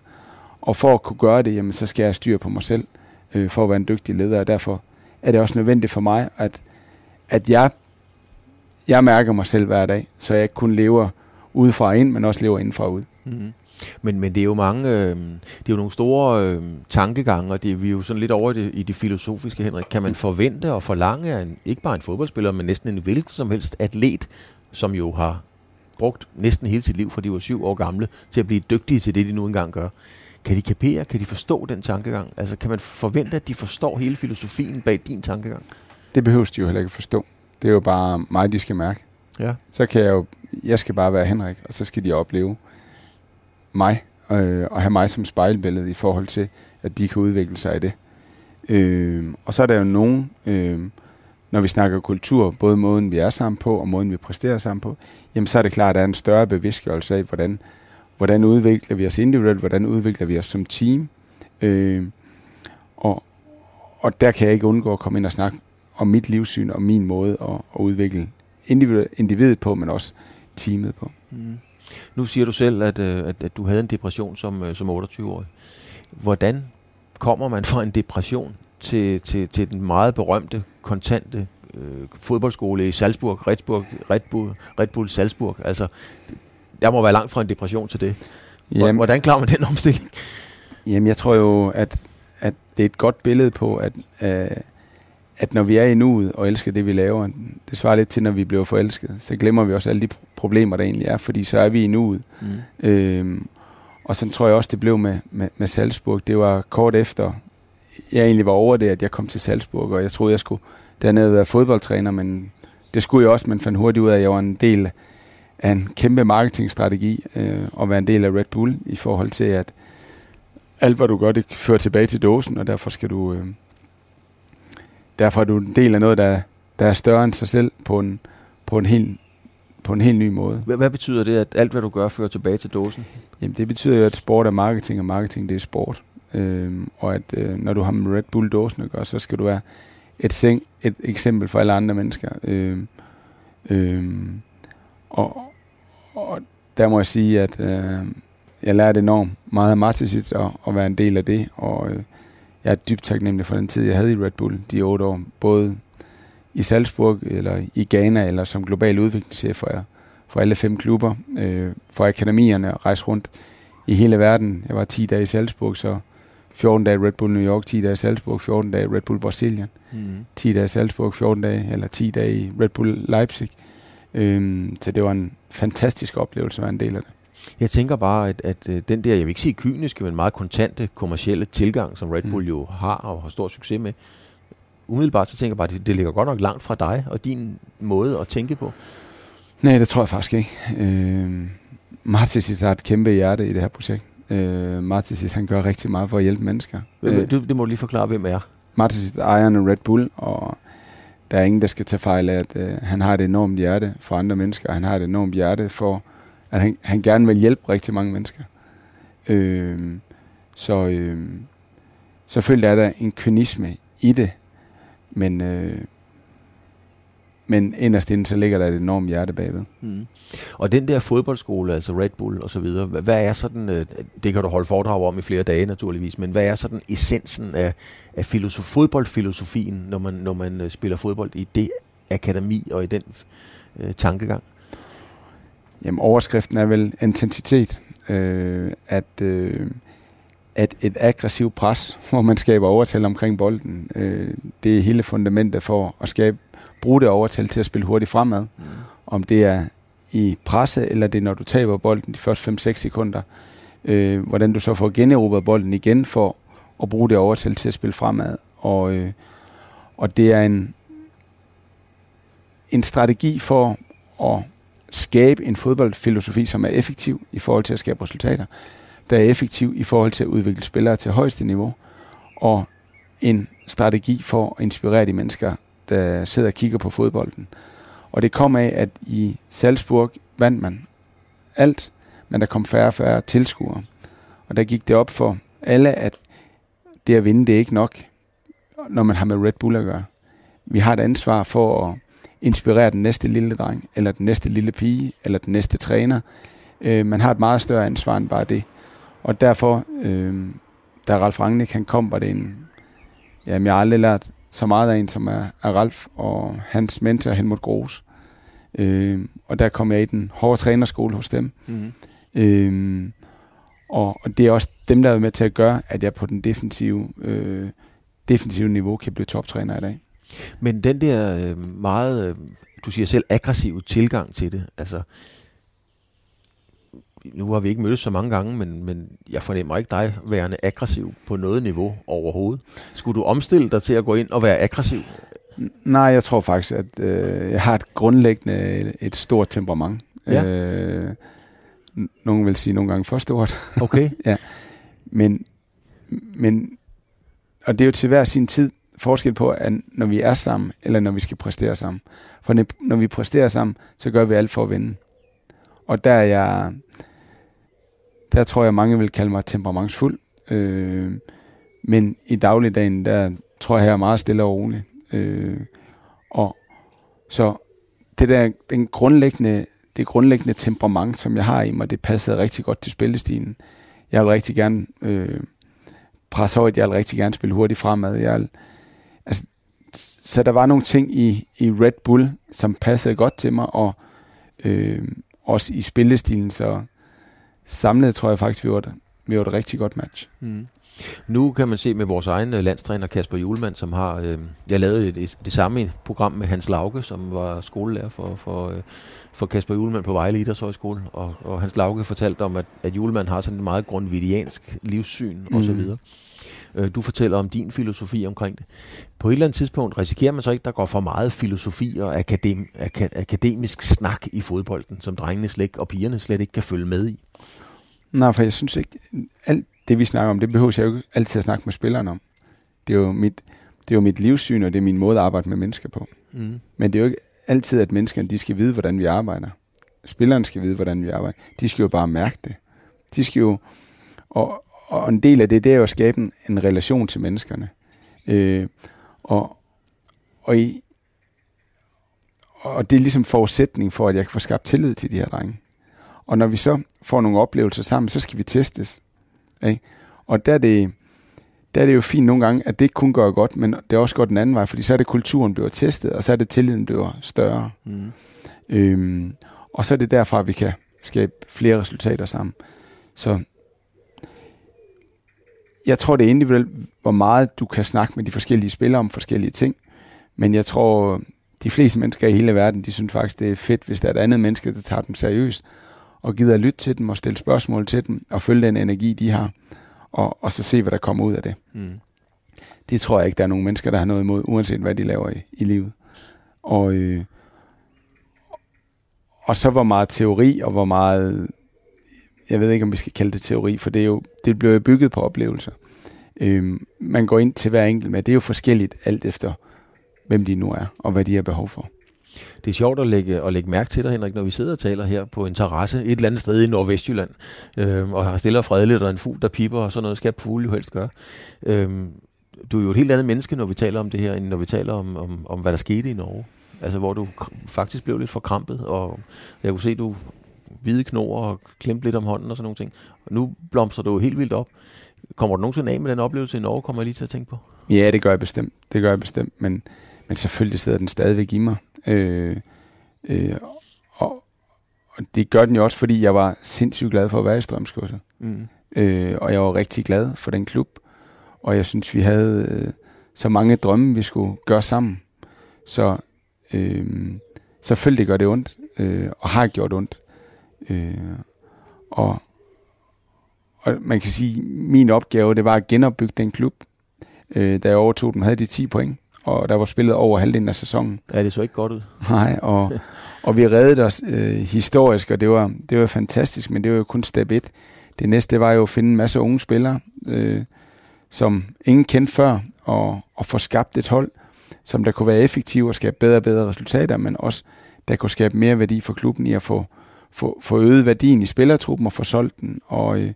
Og for at kunne gøre det, jamen, så skal jeg styre på mig selv, øh, for at være en dygtig leder, og derfor er det også nødvendigt for mig, at, at jeg, jeg mærker mig selv hver dag, så jeg ikke kun lever udefra ind, men også lever indenfra ud. Mm-hmm. Men, men det er jo mange, øh, det er jo nogle store øh, tankegange, og det, vi er jo sådan lidt over i det, i det filosofiske, Henrik. Kan man forvente og forlange af en, ikke bare en fodboldspiller, men næsten en hvilken som helst atlet, som jo har brugt næsten hele sit liv, fra de var syv år gamle, til at blive dygtige til det, de nu engang gør. Kan de kapere? Kan de forstå den tankegang? Altså, kan man forvente, at de forstår hele filosofien bag din tankegang? Det behøver de jo heller ikke forstå. Det er jo bare mig, de skal mærke. Ja. Så kan jeg jo, jeg skal bare være Henrik, og så skal de opleve mig, øh, og have mig som spejlbillede i forhold til, at de kan udvikle sig i det. Øh, og så er der jo nogen, øh, når vi snakker kultur, både måden vi er sammen på, og måden vi præsterer sammen på, jamen så er det klart, at der er en større bevidstgørelse af, hvordan, hvordan udvikler vi os individuelt, hvordan udvikler vi os som team. Øh, og, og der kan jeg ikke undgå at komme ind og snakke om mit livssyn og min måde at, at udvikle individet på, men også teamet på. Mm. Nu siger du selv, at, øh, at, at du havde en depression som, øh, som 28-årig. Hvordan kommer man fra en depression til, til, til den meget berømte, kontante øh, fodboldskole i Salzburg, Red Bull, Red Bull, Red Bull Salzburg? Altså, der må være langt fra en depression til det. Jamen, Hvordan klarer man den omstilling? Jamen, jeg tror jo, at, at det er et godt billede på, at, øh, at når vi er i nuet og elsker det, vi laver, det svarer lidt til, når vi bliver forelsket, så glemmer vi også alle de problemer, der egentlig er, fordi så er vi i nuet. Mm. Øhm, og så tror jeg også, det blev med, med, med Salzburg. Det var kort efter, jeg egentlig var over det, at jeg kom til Salzburg, og jeg troede, jeg skulle dernede være fodboldtræner, men det skulle jeg også, men fandt hurtigt ud af, at jeg var en del af en kæmpe marketingstrategi, øh, og være en del af Red Bull, i forhold til, at alt, hvad du gør, det fører tilbage til dåsen, og derfor skal du... Øh, derfor er du en del af noget, der, der er større end sig selv på en, på en helt på en helt ny måde. Hvad, hvad betyder det, at alt hvad du gør fører tilbage til dåsen? Jamen det betyder jo, at sport er marketing, og marketing det er sport. Øh, og at øh, når du har med Red Bull dåsen at gøre, så skal du være et, seng, et eksempel for alle andre mennesker. Øh, øh, og, og der må jeg sige, at øh, jeg lærte enormt meget af Martisit at, at være en del af det, og øh, jeg er dybt taknemmelig for den tid, jeg havde i Red Bull, de otte år, både i Salzburg, eller i Ghana, eller som global udviklingschef for, for alle fem klubber, øh, for akademierne og rejse rundt i hele verden. Jeg var 10 dage i Salzburg, så 14 dage Red Bull New York, 10 dage i Salzburg, 14 dage Red Bull Brasilien, mm. 10 dage i Salzburg, 14 dage, eller 10 dage i Red Bull Leipzig. Øhm, så det var en fantastisk oplevelse at være en del af det. Jeg tænker bare, at, at øh, den der, jeg vil ikke sige kyniske, men meget kontante kommercielle tilgang, som Red Bull mm. jo har og har stor succes med, umiddelbart så tænker jeg bare, at det, det ligger godt nok langt fra dig og din måde at tænke på. Nej, det tror jeg faktisk ikke. Øh, Martis har et kæmpe hjerte i det her projekt. Øh, Martis, han gør rigtig meget for at hjælpe mennesker. Øh, du, det må du lige forklare, hvem er. Martis er ejeren af Red Bull, og der er ingen, der skal tage fejl af, at øh, han har et enormt hjerte for andre mennesker. Han har et enormt hjerte for, at han, han gerne vil hjælpe rigtig mange mennesker. Øh, så øh, selvfølgelig er der en kynisme i det, men, øh, men inderst inden, så ligger der et enormt hjerte bagved. Mm. Og den der fodboldskole, altså Red Bull og så videre, hvad er sådan, øh, det kan du holde foredrag om i flere dage naturligvis, men hvad er sådan essensen af, af filosof, fodboldfilosofien, når man, når man øh, spiller fodbold i det akademi og i den øh, tankegang? Jamen overskriften er vel intensitet. Øh, at øh, at et aggressivt pres, [laughs] hvor man skaber overtal omkring bolden, øh, det er hele fundamentet for at skabe, bruge det overtal til at spille hurtigt fremad. Mm. Om det er i presse, eller det er, når du taber bolden de første 5-6 sekunder. Øh, hvordan du så får generobret bolden igen for at bruge det overtal til at spille fremad. Og, øh, og det er en, en strategi for at skabe en fodboldfilosofi, som er effektiv i forhold til at skabe resultater der er effektiv i forhold til at udvikle spillere til højeste niveau, og en strategi for at inspirere de mennesker, der sidder og kigger på fodbolden. Og det kom af, at i Salzburg vandt man alt, men der kom færre og færre tilskuere. Og der gik det op for alle, at det at vinde, det er ikke nok, når man har med Red Bull at gøre. Vi har et ansvar for at inspirere den næste lille dreng, eller den næste lille pige, eller den næste træner. Øh, man har et meget større ansvar end bare det. Og derfor, øh, da Ralf Rangnick han kom, var det en... Jamen, jeg har aldrig lært så meget af en, som er, er Ralf og hans mentor Helmut Gros. Øh, og der kom jeg i den hårde trænerskole hos dem. Mm-hmm. Øh, Og, og det er også dem, der er med til at gøre, at jeg på den defensive, øh, defensive niveau kan blive toptræner i dag. Men den der øh, meget, øh, du siger selv, aggressive tilgang til det, altså nu har vi ikke mødtes så mange gange, men, men jeg fornemmer ikke dig værende aggressiv på noget niveau overhovedet. Skulle du omstille dig til at gå ind og være aggressiv? Nej, jeg tror faktisk, at øh, jeg har et grundlæggende et, stort temperament. Ja. Øh, nogen vil sige nogle gange for stort. [laughs] Okay. ja. Men, men, og det er jo til hver sin tid forskel på, at når vi er sammen, eller når vi skal præstere sammen. For når vi præsterer sammen, så gør vi alt for at vinde. Og der er jeg, der tror jeg, mange vil kalde mig temperamentsfuld. Øh, men i dagligdagen, der tror jeg, jeg er meget stille og rolig. Øh, og så det der, den grundlæggende, det grundlæggende temperament, som jeg har i mig, det passede rigtig godt til spillestilen. Jeg vil rigtig gerne øh, presse højt, jeg vil rigtig gerne spille hurtigt fremad. Jeg vil, altså, så der var nogle ting i, i Red Bull, som passede godt til mig, og øh, også i spillestilen, så samlet tror jeg faktisk, vi var, vi var et rigtig godt match. Mm. Nu kan man se med vores egen øh, landstræner Kasper Julemand, som har, øh, jeg lavede det, det samme program med Hans Lauke, som var skolelærer for, for, øh, for Kasper Julemand på Vejle Idrætshøjskole, og, og Hans Lauke fortalte om, at, at Julemand har sådan en meget grundvidiansk livssyn mm. osv. Øh, du fortæller om din filosofi omkring det. På et eller andet tidspunkt risikerer man så ikke, der går for meget filosofi og akadem, ak- akademisk snak i fodbolden, som drengene slet ikke, og pigerne slet ikke kan følge med i? Nej, for jeg synes ikke, alt det vi snakker om, det behøver jeg jo ikke altid at snakke med spillerne om. Det er jo mit, det er jo mit livssyn, og det er min måde at arbejde med mennesker på. Mm. Men det er jo ikke altid, at menneskerne de skal vide, hvordan vi arbejder. Spillerne skal vide, hvordan vi arbejder. De skal jo bare mærke det. De skal jo, og, og en del af det, det er jo at skabe en, en relation til menneskerne. Øh, og, og, i, og det er ligesom forudsætning for, at jeg kan få skabt tillid til de her drenge. Og når vi så får nogle oplevelser sammen, så skal vi testes. Ikke? Og der er, det, der er det jo fint nogle gange, at det ikke kun gør godt, men det er også godt den anden vej, fordi så er det kulturen bliver testet, og så er det tilliden bliver større. Mm. Øhm, og så er det derfra, at vi kan skabe flere resultater sammen. Så jeg tror, det er individuelt, hvor meget du kan snakke med de forskellige spillere om forskellige ting. Men jeg tror, de fleste mennesker i hele verden, de synes faktisk, det er fedt, hvis der er et andet menneske, der tager dem seriøst, og gider at lytte til dem og stille spørgsmål til dem, og følge den energi, de har, og, og så se, hvad der kommer ud af det. Mm. Det tror jeg ikke, der er nogen mennesker, der har noget imod, uanset hvad de laver i, i livet. Og, øh, og så hvor meget teori, og hvor meget jeg ved ikke, om vi skal kalde det teori, for det, er jo, det bliver jo bygget på oplevelser. Øhm, man går ind til hver enkelt med. Det er jo forskelligt alt efter, hvem de nu er, og hvad de har behov for. Det er sjovt at lægge, at lægge mærke til dig, Henrik, når vi sidder og taler her på en terrasse et eller andet sted i Nordvestjylland, øhm, og har stille og fredeligt, og en fugl, der piper, og sådan noget skal fugle jo helst gøre. Øhm, du er jo et helt andet menneske, når vi taler om det her, end når vi taler om, om, om hvad der skete i Norge. Altså, hvor du faktisk blev lidt forkrampet, og jeg kunne se, at du hvide knor og klemte lidt om hånden og sådan nogle ting. Og nu blomstrer du helt vildt op. Kommer du nogensinde af med den oplevelse i Norge, kommer jeg lige til at tænke på? Ja, det gør jeg bestemt. Det gør jeg bestemt, men, men selvfølgelig sidder den stadigvæk i mig. Øh, øh, og, og det gør den jo også, fordi jeg var sindssygt glad for at være i Strømsgodset. Mm. Øh, og jeg var rigtig glad for den klub. Og jeg synes, vi havde øh, så mange drømme, vi skulle gøre sammen. Så øh, selvfølgelig gør det ondt, øh, og har gjort ondt. Øh, og, og man kan sige, min opgave, det var at genopbygge den klub. Øh, da jeg overtog dem, havde de 10 point, og der var spillet over halvdelen af sæsonen. Ja, det så ikke godt ud. Nej, og, [laughs] og vi reddede os øh, historisk, og det var, det var fantastisk, men det var jo kun step 1. Det næste var jo at finde en masse unge spillere, øh, som ingen kendte før, og, og få skabt et hold, som der kunne være effektive og skabe bedre og bedre resultater, men også der kunne skabe mere værdi for klubben i at få, få, få øget værdien i spillertruppen og få solgt den. Og, øh,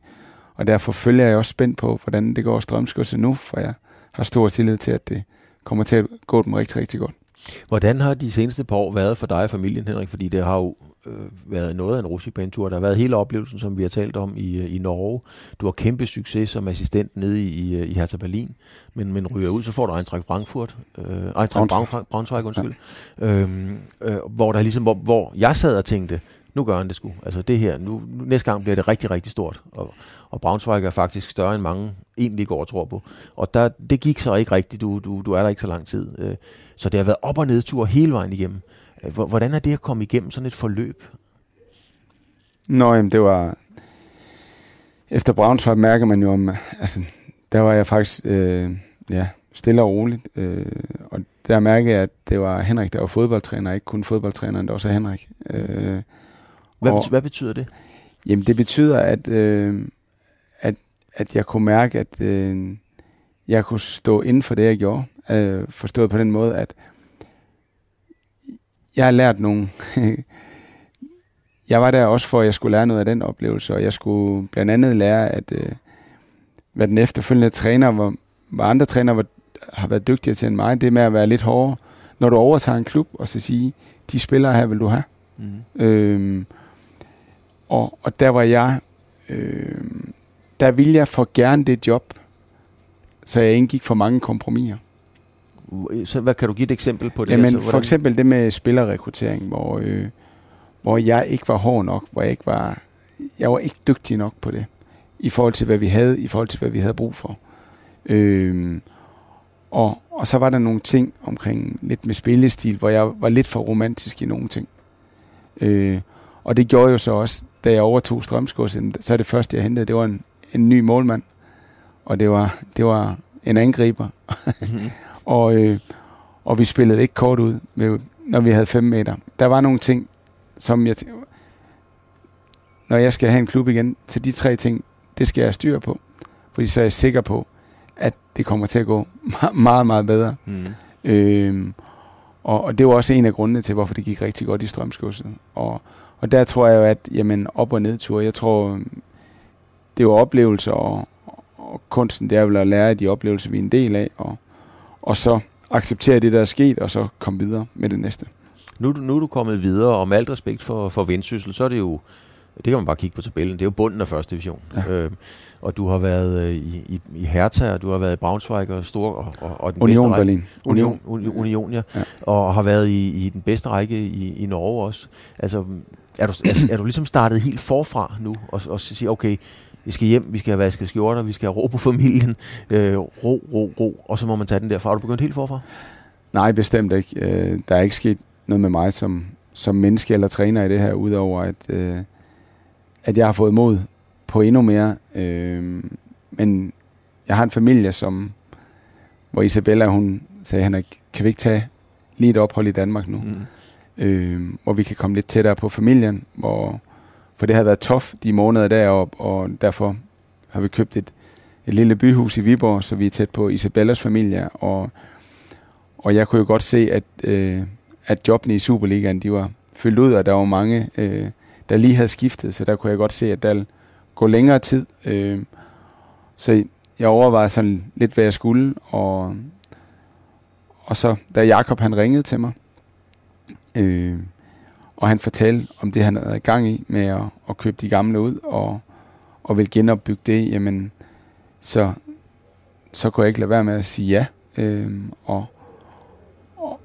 og derfor følger jeg også spændt på, hvordan det går strømskudset nu, for jeg har stor tillid til, at det kommer til at gå dem rigtig, rigtig godt. Hvordan har de seneste par år været for dig og familien, Henrik? Fordi det har jo øh, været noget af en rutsjebanetur. Der har været hele oplevelsen, som vi har talt om i, øh, i Norge. Du har kæmpe succes som assistent nede i, i, i Hertha Berlin, men, men ryger ud, så får du Eintracht Frankfurt, øh, Eintracht Braunschweig, Braunschweig undskyld, ja. øhm, øh, hvor, der ligesom, hvor, hvor jeg sad og tænkte, nu gør han det sgu. Altså det her, nu, nu næste gang bliver det rigtig, rigtig stort. Og, og Braunschweig er faktisk større end mange egentlig går og tror på. Og der, det gik så ikke rigtigt. Du, du, du er der ikke så lang tid. Øh, så det har været op- og nedtur hele vejen igennem. Øh, hvordan er det at komme igennem sådan et forløb? Nå, jamen det var... Efter Braunschweig mærker man jo om... Altså, der var jeg faktisk... Øh, ja, stille og roligt. Øh, og der mærkede jeg, at det var Henrik, der var fodboldtræner, ikke kun fodboldtræneren, det var også Henrik. Øh, hvad, og, hvad betyder det? Jamen det betyder, at, øh, at, at jeg kunne mærke, at øh, jeg kunne stå inden for det, jeg gjorde. Øh, forstået på den måde, at jeg har lært nogle... [laughs] jeg var der også for, at jeg skulle lære noget af den oplevelse, og jeg skulle blandt andet lære, at øh, hvad den efterfølgende træner, hvor, hvor andre træner var, har været dygtigere til end mig, det med at være lidt hårdere, når du overtager en klub, og så sige, de spillere her vil du have. Mm. Øhm, og, og der var jeg, øh, der ville jeg for gerne det job, så jeg indgik for mange kompromiser. Så hvad kan du give et eksempel på det? Jamen, altså, for eksempel det med spillerrekruttering, hvor, øh, hvor jeg ikke var hård nok, hvor jeg ikke var, jeg var ikke dygtig nok på det, i forhold til hvad vi havde, i forhold til hvad vi havde brug for. Øh, og, og så var der nogle ting omkring lidt med spillestil, hvor jeg var lidt for romantisk i nogle ting. Øh, og det gjorde jo så også, da jeg overtog Strømsgodsen, så er det første, jeg hentede, det var en, en ny målmand. Og det var, det var en angriber. Mm-hmm. [laughs] og, øh, og vi spillede ikke kort ud, med, når vi havde 5 meter. Der var nogle ting, som jeg når jeg skal have en klub igen, så de tre ting, det skal jeg styre på. Fordi så er jeg sikker på, at det kommer til at gå [laughs] meget, meget bedre. Mm. Øhm, og, og det var også en af grundene til, hvorfor det gik rigtig godt i strømskudset. Og, og der tror jeg jo, at jamen, op- og nedtur, jeg tror, det var oplevelser, og, og kunsten, det er vel at lære af de oplevelser, vi er en del af, og, og så acceptere det, der er sket, og så komme videre med det næste. Nu, nu er du kommet videre, og med alt respekt for, for vendsyssel, så er det jo, det kan man bare kigge på tabellen, det er jo bunden af første division. Ja. Øh, og du har været øh, i, i, i Hertha, og du har været i Braunschweig og, Stor, og, og, og den Union bedste Berlin. Union, Union, Union ja. ja. Og har været i, i den bedste række i, i Norge også. Altså, er du, er, er du ligesom startet helt forfra nu, og, og siger, okay, vi skal hjem, vi skal have vasket skjorter, vi skal have ro på familien, øh, ro, ro, ro, og så må man tage den derfra. Har du begyndt helt forfra? Nej, bestemt ikke. Øh, der er ikke sket noget med mig som, som menneske eller træner i det her, udover at, øh, at jeg har fået mod på endnu mere. Øh, men jeg har en familie, som, hvor Isabella, hun sagde, Henrik, kan vi ikke tage lige et ophold i Danmark nu? Mm. Øh, hvor vi kan komme lidt tættere på familien, hvor, for det har været tof de måneder deroppe, og derfor har vi købt et, et lille byhus i Viborg, så vi er tæt på Isabellas familie, og, og jeg kunne jo godt se, at, øh, at jobbene i Superligaen, de var fyldt ud, og der var mange, øh, der lige havde skiftet, så der kunne jeg godt se, at der gå længere tid. Øh, så jeg overvejede sådan lidt, hvad jeg skulle, og, og så da Jakob han ringede til mig, øh, og han fortalte om det, han havde i gang i med at, at købe de gamle ud, og, og vil genopbygge det, jamen, så, så kunne jeg ikke lade være med at sige ja, øh, og, og,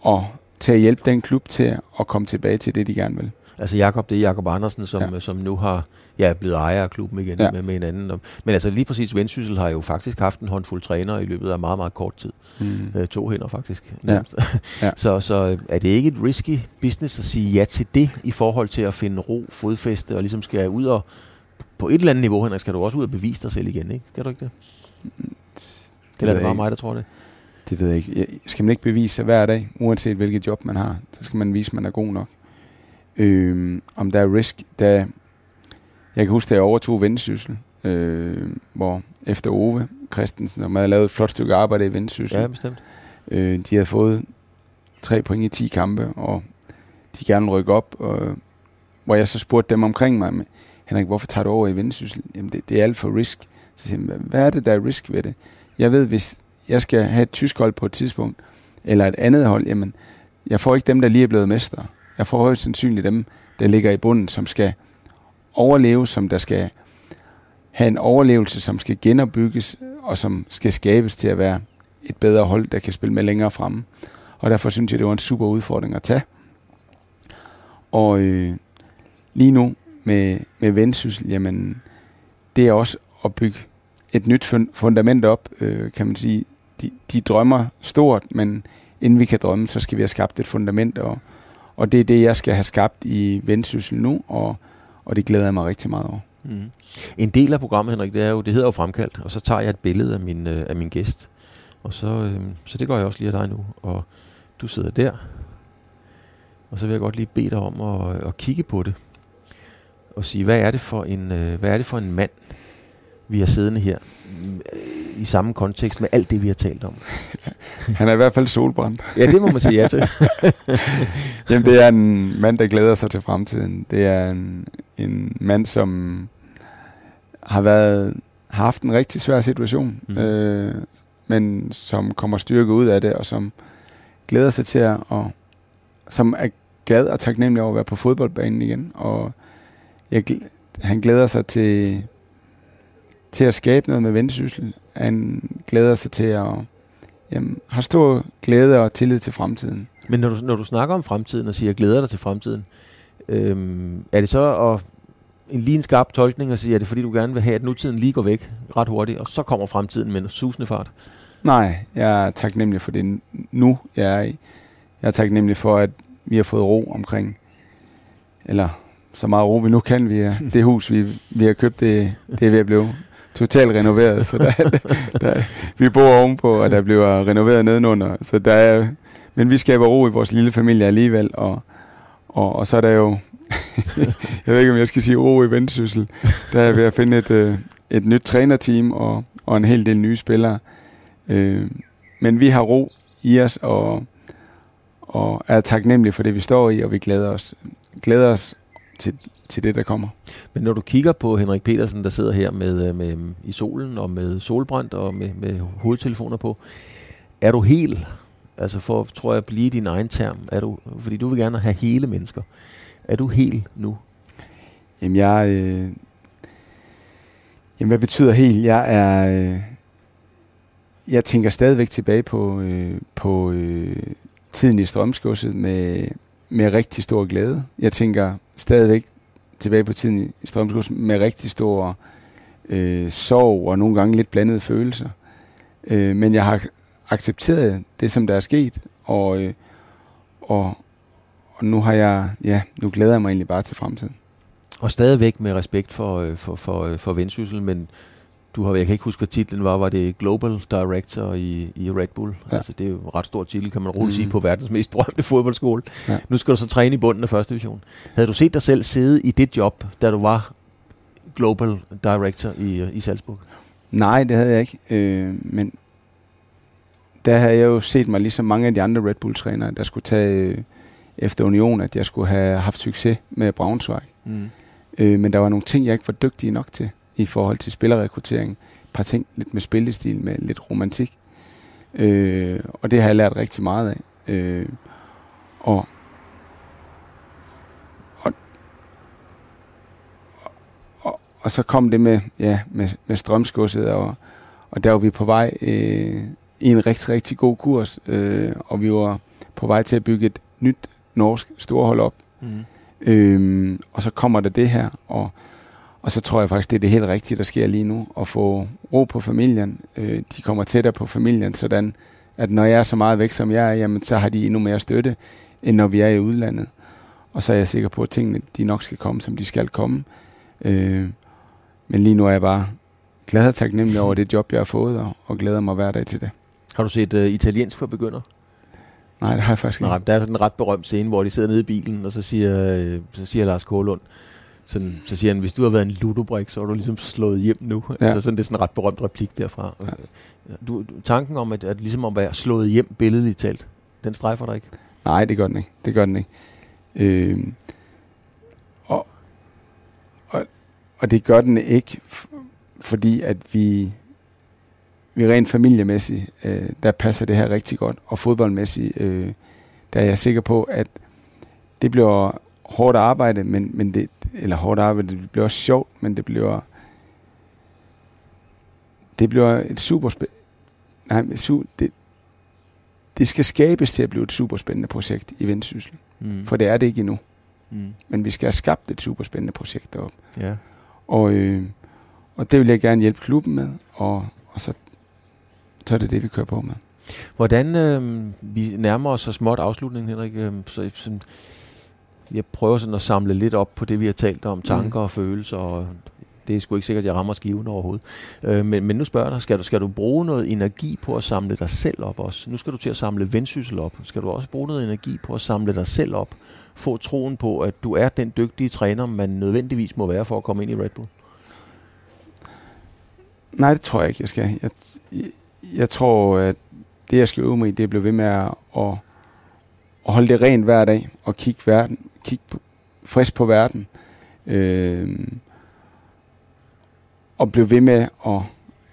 og til at hjælpe den klub til at komme tilbage til det, de gerne vil. Altså Jakob, det er Jakob Andersen, som, ja. som nu har ja, blevet ejer af klubben igen ja. med, med en anden. Men altså lige præcis Vendsyssel har jo faktisk haft en håndfuld træner i løbet af meget, meget kort tid. Mm. Øh, to hænder faktisk. Ja. ja. [laughs] så, så er det ikke et risky business at sige ja til det i forhold til at finde ro, fodfæste og ligesom skal ud og på et eller andet niveau, Henrik, skal du også ud og bevise dig selv igen, ikke? Kan du ikke det? Det, det er det bare mig, der tror det. Det ved jeg ikke. Skal man ikke bevise sig hver dag, uanset hvilket job man har, så skal man vise, at man er god nok. Øh, om der er risk, der, jeg kan huske, da jeg overtog Vendsyssel, øh, hvor efter Ove Christensen, og man havde lavet et flot stykke arbejde i Vendsyssel. Ja, bestemt. Øh, de havde fået tre point i 10 kampe, og de gerne rykke op, og, hvor jeg så spurgte dem omkring mig, men, Henrik, hvorfor tager du over i Vendsyssel? Jamen, det, det er alt for risk. Så siger jeg, hvad er det, der er risk ved det? Jeg ved, hvis jeg skal have et tysk hold på et tidspunkt, eller et andet hold, jamen, jeg får ikke dem, der lige er blevet mestre. Jeg får højst sandsynligt dem, der ligger i bunden, som skal overleve, som der skal have en overlevelse, som skal genopbygges, og som skal skabes til at være et bedre hold, der kan spille med længere fremme. Og derfor synes jeg, det var en super udfordring at tage. Og, øh, lige nu med, med vendsyssel, jamen, det er også at bygge et nyt fundament op, øh, kan man sige. De, de drømmer stort, men inden vi kan drømme, så skal vi have skabt et fundament, og, og det er det, jeg skal have skabt i vendsyssel nu, og, og det glæder jeg mig rigtig meget over. Mm. En del af programmet, Henrik, det er jo, det hedder jo fremkaldt, og så tager jeg et billede af min, øh, af min gæst. Og så, øh, så det gør jeg også lige af dig nu. Og du sidder der. Og så vil jeg godt lige bede dig om at, øh, at kigge på det. Og sige, hvad er det for en, øh, hvad er det for en mand, vi har siddende her i samme kontekst med alt det, vi har talt om. [laughs] Han er i hvert fald solbrændt. [laughs] ja, det må man sige ja til. [laughs] Jamen, det er en mand, der glæder sig til fremtiden. Det er en, en mand, som har været har haft en rigtig svær situation, mm. øh, men som kommer styrke ud af det, og som glæder sig til at, og som er glad og taknemmelig over at være på fodboldbanen igen, og jeg, han glæder sig til til at skabe noget med vendsyssel. Han glæder sig til at jamen, har stor glæde og tillid til fremtiden. Men når du, når du snakker om fremtiden og siger, glæder dig til fremtiden, øhm, er det så at, en lige en skarp tolkning at sige, er det fordi du gerne vil have, at nutiden lige går væk ret hurtigt, og så kommer fremtiden med en susende fart? Nej, jeg er taknemmelig for det nu, jeg er i. Jeg er taknemmelig for, at vi har fået ro omkring, eller så meget ro vi nu kan. Vi er, det hus, vi, vi har købt, det, det er ved at blive totalt renoveret, så der, der, vi bor ovenpå, og der bliver renoveret nedenunder. Så der er, men vi skaber ro i vores lille familie alligevel, og, og, og så er der jo, [laughs] jeg ved ikke, om jeg skal sige ro i vendsyssel, der er ved at finde et, øh, et nyt trænerteam og, og en hel del nye spillere. Øh, men vi har ro i os, og, og er taknemmelige for det, vi står i, og vi glæder os, glæder os til, til det, der kommer. Men når du kigger på Henrik Petersen, der sidder her med, øh, med i solen og med solbrændt og med, med hovedtelefoner på, er du helt, altså for, tror jeg, blive din egen term, er du, fordi du vil gerne have hele mennesker, er du helt nu? Jamen jeg, øh, jamen hvad betyder helt? Jeg er, øh, jeg tænker stadigvæk tilbage på, øh, på øh, tiden i strømskudset med, med rigtig stor glæde. Jeg tænker stadigvæk tilbage på tiden i Strømskurs med rigtig stor øh, sorg og nogle gange lidt blandede følelser. Øh, men jeg har accepteret det, som der er sket, og, øh, og, og nu har jeg, ja, nu glæder jeg mig egentlig bare til fremtiden. Og stadigvæk med respekt for, øh, for, for, øh, for vendsyssel, men du har, jeg kan ikke huske, hvad titlen var, var det Global Director i, i Red Bull. Ja. Altså, det er jo en ret stor titel, kan man roligt mm. sige, på verdens mest berømte fodboldskole. Ja. Nu skal du så træne i bunden af første division. Havde du set dig selv sidde i det job, da du var Global Director i, i Salzburg? Nej, det havde jeg ikke. Øh, men der havde jeg jo set mig, ligesom mange af de andre Red Bull-trænere, der skulle tage øh, efter Union, at jeg skulle have haft succes med Braunschweig. Mm. Øh, men der var nogle ting, jeg ikke var dygtig nok til i forhold til spillerrekruttering. Et par ting lidt med spillestil, med lidt romantik. Øh, og det har jeg lært rigtig meget af. Øh, og, og, og, og så kom det med, ja, med, med strømskudset, og, og der var vi på vej øh, i en rigtig, rigtig god kurs, øh, og vi var på vej til at bygge et nyt norsk storhold op. Mm. Øh, og så kommer der det her, og og så tror jeg faktisk, det er det helt rigtige, der sker lige nu, at få ro på familien. Øh, de kommer tættere på familien, sådan at når jeg er så meget væk, som jeg er, jamen, så har de endnu mere støtte, end når vi er i udlandet. Og så er jeg sikker på, at tingene de nok skal komme, som de skal komme. Øh, men lige nu er jeg bare glad og taknemmelig over det job, jeg har fået, og, og glæder mig hver dag til det. Har du set uh, italiensk for begynder? Nej, det har jeg faktisk ikke. Nej, der er sådan en ret berømt scene, hvor de sidder nede i bilen, og så siger, øh, så siger Lars Kålund, sådan, så siger han, hvis du har været en ludobrik, så er du ligesom slået hjem nu. Ja. Altså sådan, det er sådan en ret berømt replik derfra. Ja. Du, tanken om, at, at ligesom at være slået hjem billedligt talt, den strejfer dig ikke? Nej, det gør den ikke. Det gør den ikke. Øh, og, og, og det gør den ikke, fordi at vi, vi rent familiemæssigt, øh, der passer det her rigtig godt. Og fodboldmæssigt, øh, der er jeg sikker på, at det bliver hårdt arbejde, men, men det, eller hårdt arbejde, det bliver også sjovt, men det bliver det bliver et super nej, det, det skal skabes til at blive et super spændende projekt i Vendsyssel. Mm. For det er det ikke endnu. Mm. Men vi skal have skabt et super spændende projekt deroppe. Ja. Og, øh, og det vil jeg gerne hjælpe klubben med, og, og så, så er det det, vi kører på med. Hvordan øh, vi nærmer os så småt afslutningen, Henrik, øh, så, sådan, jeg prøver sådan at samle lidt op på det, vi har talt om, tanker mm. og følelser, og det er sgu ikke sikkert, at jeg rammer skiven overhovedet. Øh, men, men nu spørger jeg dig, skal du, skal du bruge noget energi på at samle dig selv op også? Nu skal du til at samle vendsyssel op. Skal du også bruge noget energi på at samle dig selv op? Få troen på, at du er den dygtige træner, man nødvendigvis må være for at komme ind i Red Bull? Nej, det tror jeg ikke, jeg skal. Jeg, jeg, jeg tror, at det, jeg skal øve mig i, det er at blive ved med at, at, at holde det rent hver dag og kigge, verden, kigge på, frisk på verden. Øh, og blive ved med at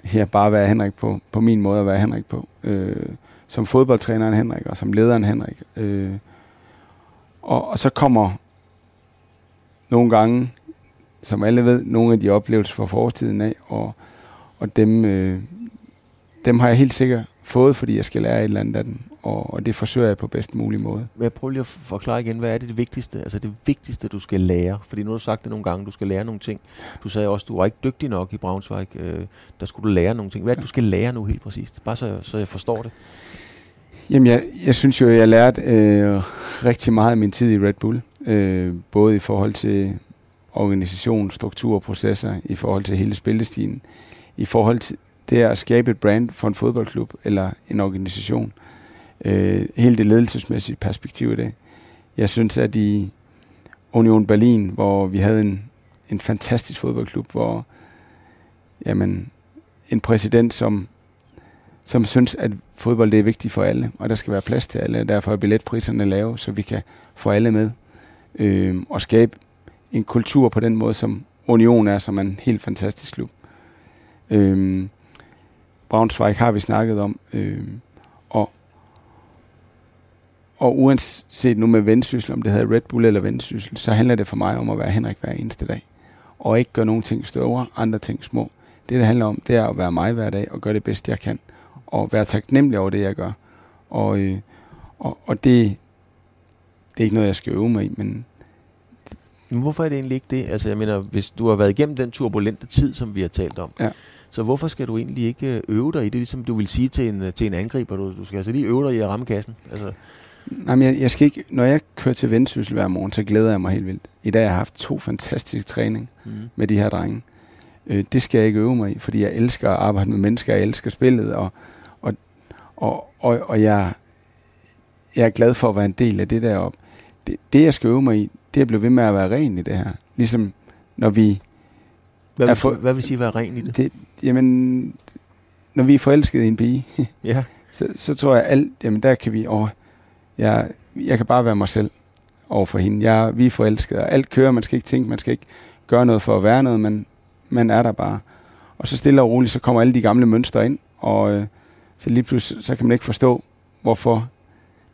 her bare være Henrik på, på min måde at være Henrik på. Øh, som fodboldtræneren Henrik, og som lederen Henrik. Øh, og, og så kommer nogle gange, som alle ved, nogle af de oplevelser fra fortiden af, og, og dem, øh, dem har jeg helt sikkert fået, fordi jeg skal lære et eller andet af dem og, og det forsøger jeg på bedst mulig måde. Jeg prøver lige at forklare igen, hvad er det, det vigtigste? Altså det vigtigste, du skal lære? Fordi nu har du sagt det nogle gange, du skal lære nogle ting. Du sagde også, du var ikke dygtig nok i Braunschweig. Øh, der skulle du lære nogle ting. Hvad er det, du skal lære nu helt præcist? Bare så, så jeg forstår det. Jamen, jeg, jeg synes jo, jeg lærte øh, rigtig meget af min tid i Red Bull. Øh, både i forhold til organisation, struktur og processer, i forhold til hele spillestilen, i forhold til det at skabe et brand for en fodboldklub eller en organisation øh, hele det ledelsesmæssige perspektiv i det. Jeg synes, at i Union Berlin, hvor vi havde en, en fantastisk fodboldklub, hvor jamen, en præsident, som, som synes, at fodbold det er vigtigt for alle, og der skal være plads til alle, og derfor er billetpriserne lave, så vi kan få alle med, øh, og skabe en kultur på den måde, som Union er, som er en helt fantastisk klub. Øh, Braunschweig har vi snakket om, øh, og uanset nu med vendsyssel, om det hedder Red Bull eller vendsyssel, så handler det for mig om at være Henrik hver eneste dag. Og ikke gøre nogle ting store, andre ting små. Det, det handler om, det er at være mig hver dag og gøre det bedste, jeg kan. Og være taknemmelig over det, jeg gør. Og, øh, og, og det, det er ikke noget, jeg skal øve mig i, men... Men hvorfor er det egentlig ikke det? Altså, jeg mener, hvis du har været igennem den turbulente tid, som vi har talt om, ja. Så hvorfor skal du egentlig ikke øh, øve dig i det, ligesom du vil sige til en, til en angriber? Du, du skal altså lige øve dig i at ramme kassen. Altså, Nej, men jeg, jeg skal ikke, når jeg kører til vendsyssel hver morgen, så glæder jeg mig helt vildt. I dag har jeg haft to fantastiske træning mm. med de her drenge. Øh, det skal jeg ikke øve mig i, fordi jeg elsker at arbejde med mennesker, jeg elsker spillet, og, og, og, og, og jeg, jeg er glad for at være en del af det deroppe. Det, det, jeg skal øve mig i, det er at blive ved med at være ren i det her. Ligesom når vi... Hvad vil, for, hvad vil sige være ren i det? det? Jamen, når vi er forelskede i en pige, [laughs] ja. så, så tror jeg alt, jamen der kan vi... Åh, jeg, jeg kan bare være mig selv over for hende. Jeg, vi er forelskede, og alt kører. Man skal ikke tænke, man skal ikke gøre noget for at være noget, men man er der bare. Og så stille og roligt, så kommer alle de gamle mønstre ind, og øh, så lige pludselig, så kan man ikke forstå, hvorfor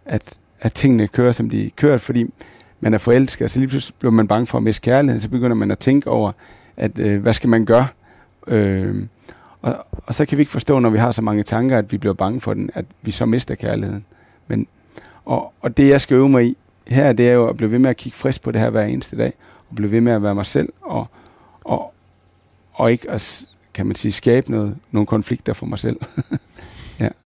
at, at tingene kører, som de kører, fordi man er forelsket, og så lige pludselig bliver man bange for at miste kærligheden, så begynder man at tænke over, at øh, hvad skal man gøre? Øh, og, og så kan vi ikke forstå, når vi har så mange tanker, at vi bliver bange for den, at vi så mister kærligheden. Men og, og det, jeg skal øve mig i her, det er jo at blive ved med at kigge frisk på det her hver eneste dag, og blive ved med at være mig selv, og, og, og ikke at, kan man sige, skabe noget, nogle konflikter for mig selv. [laughs]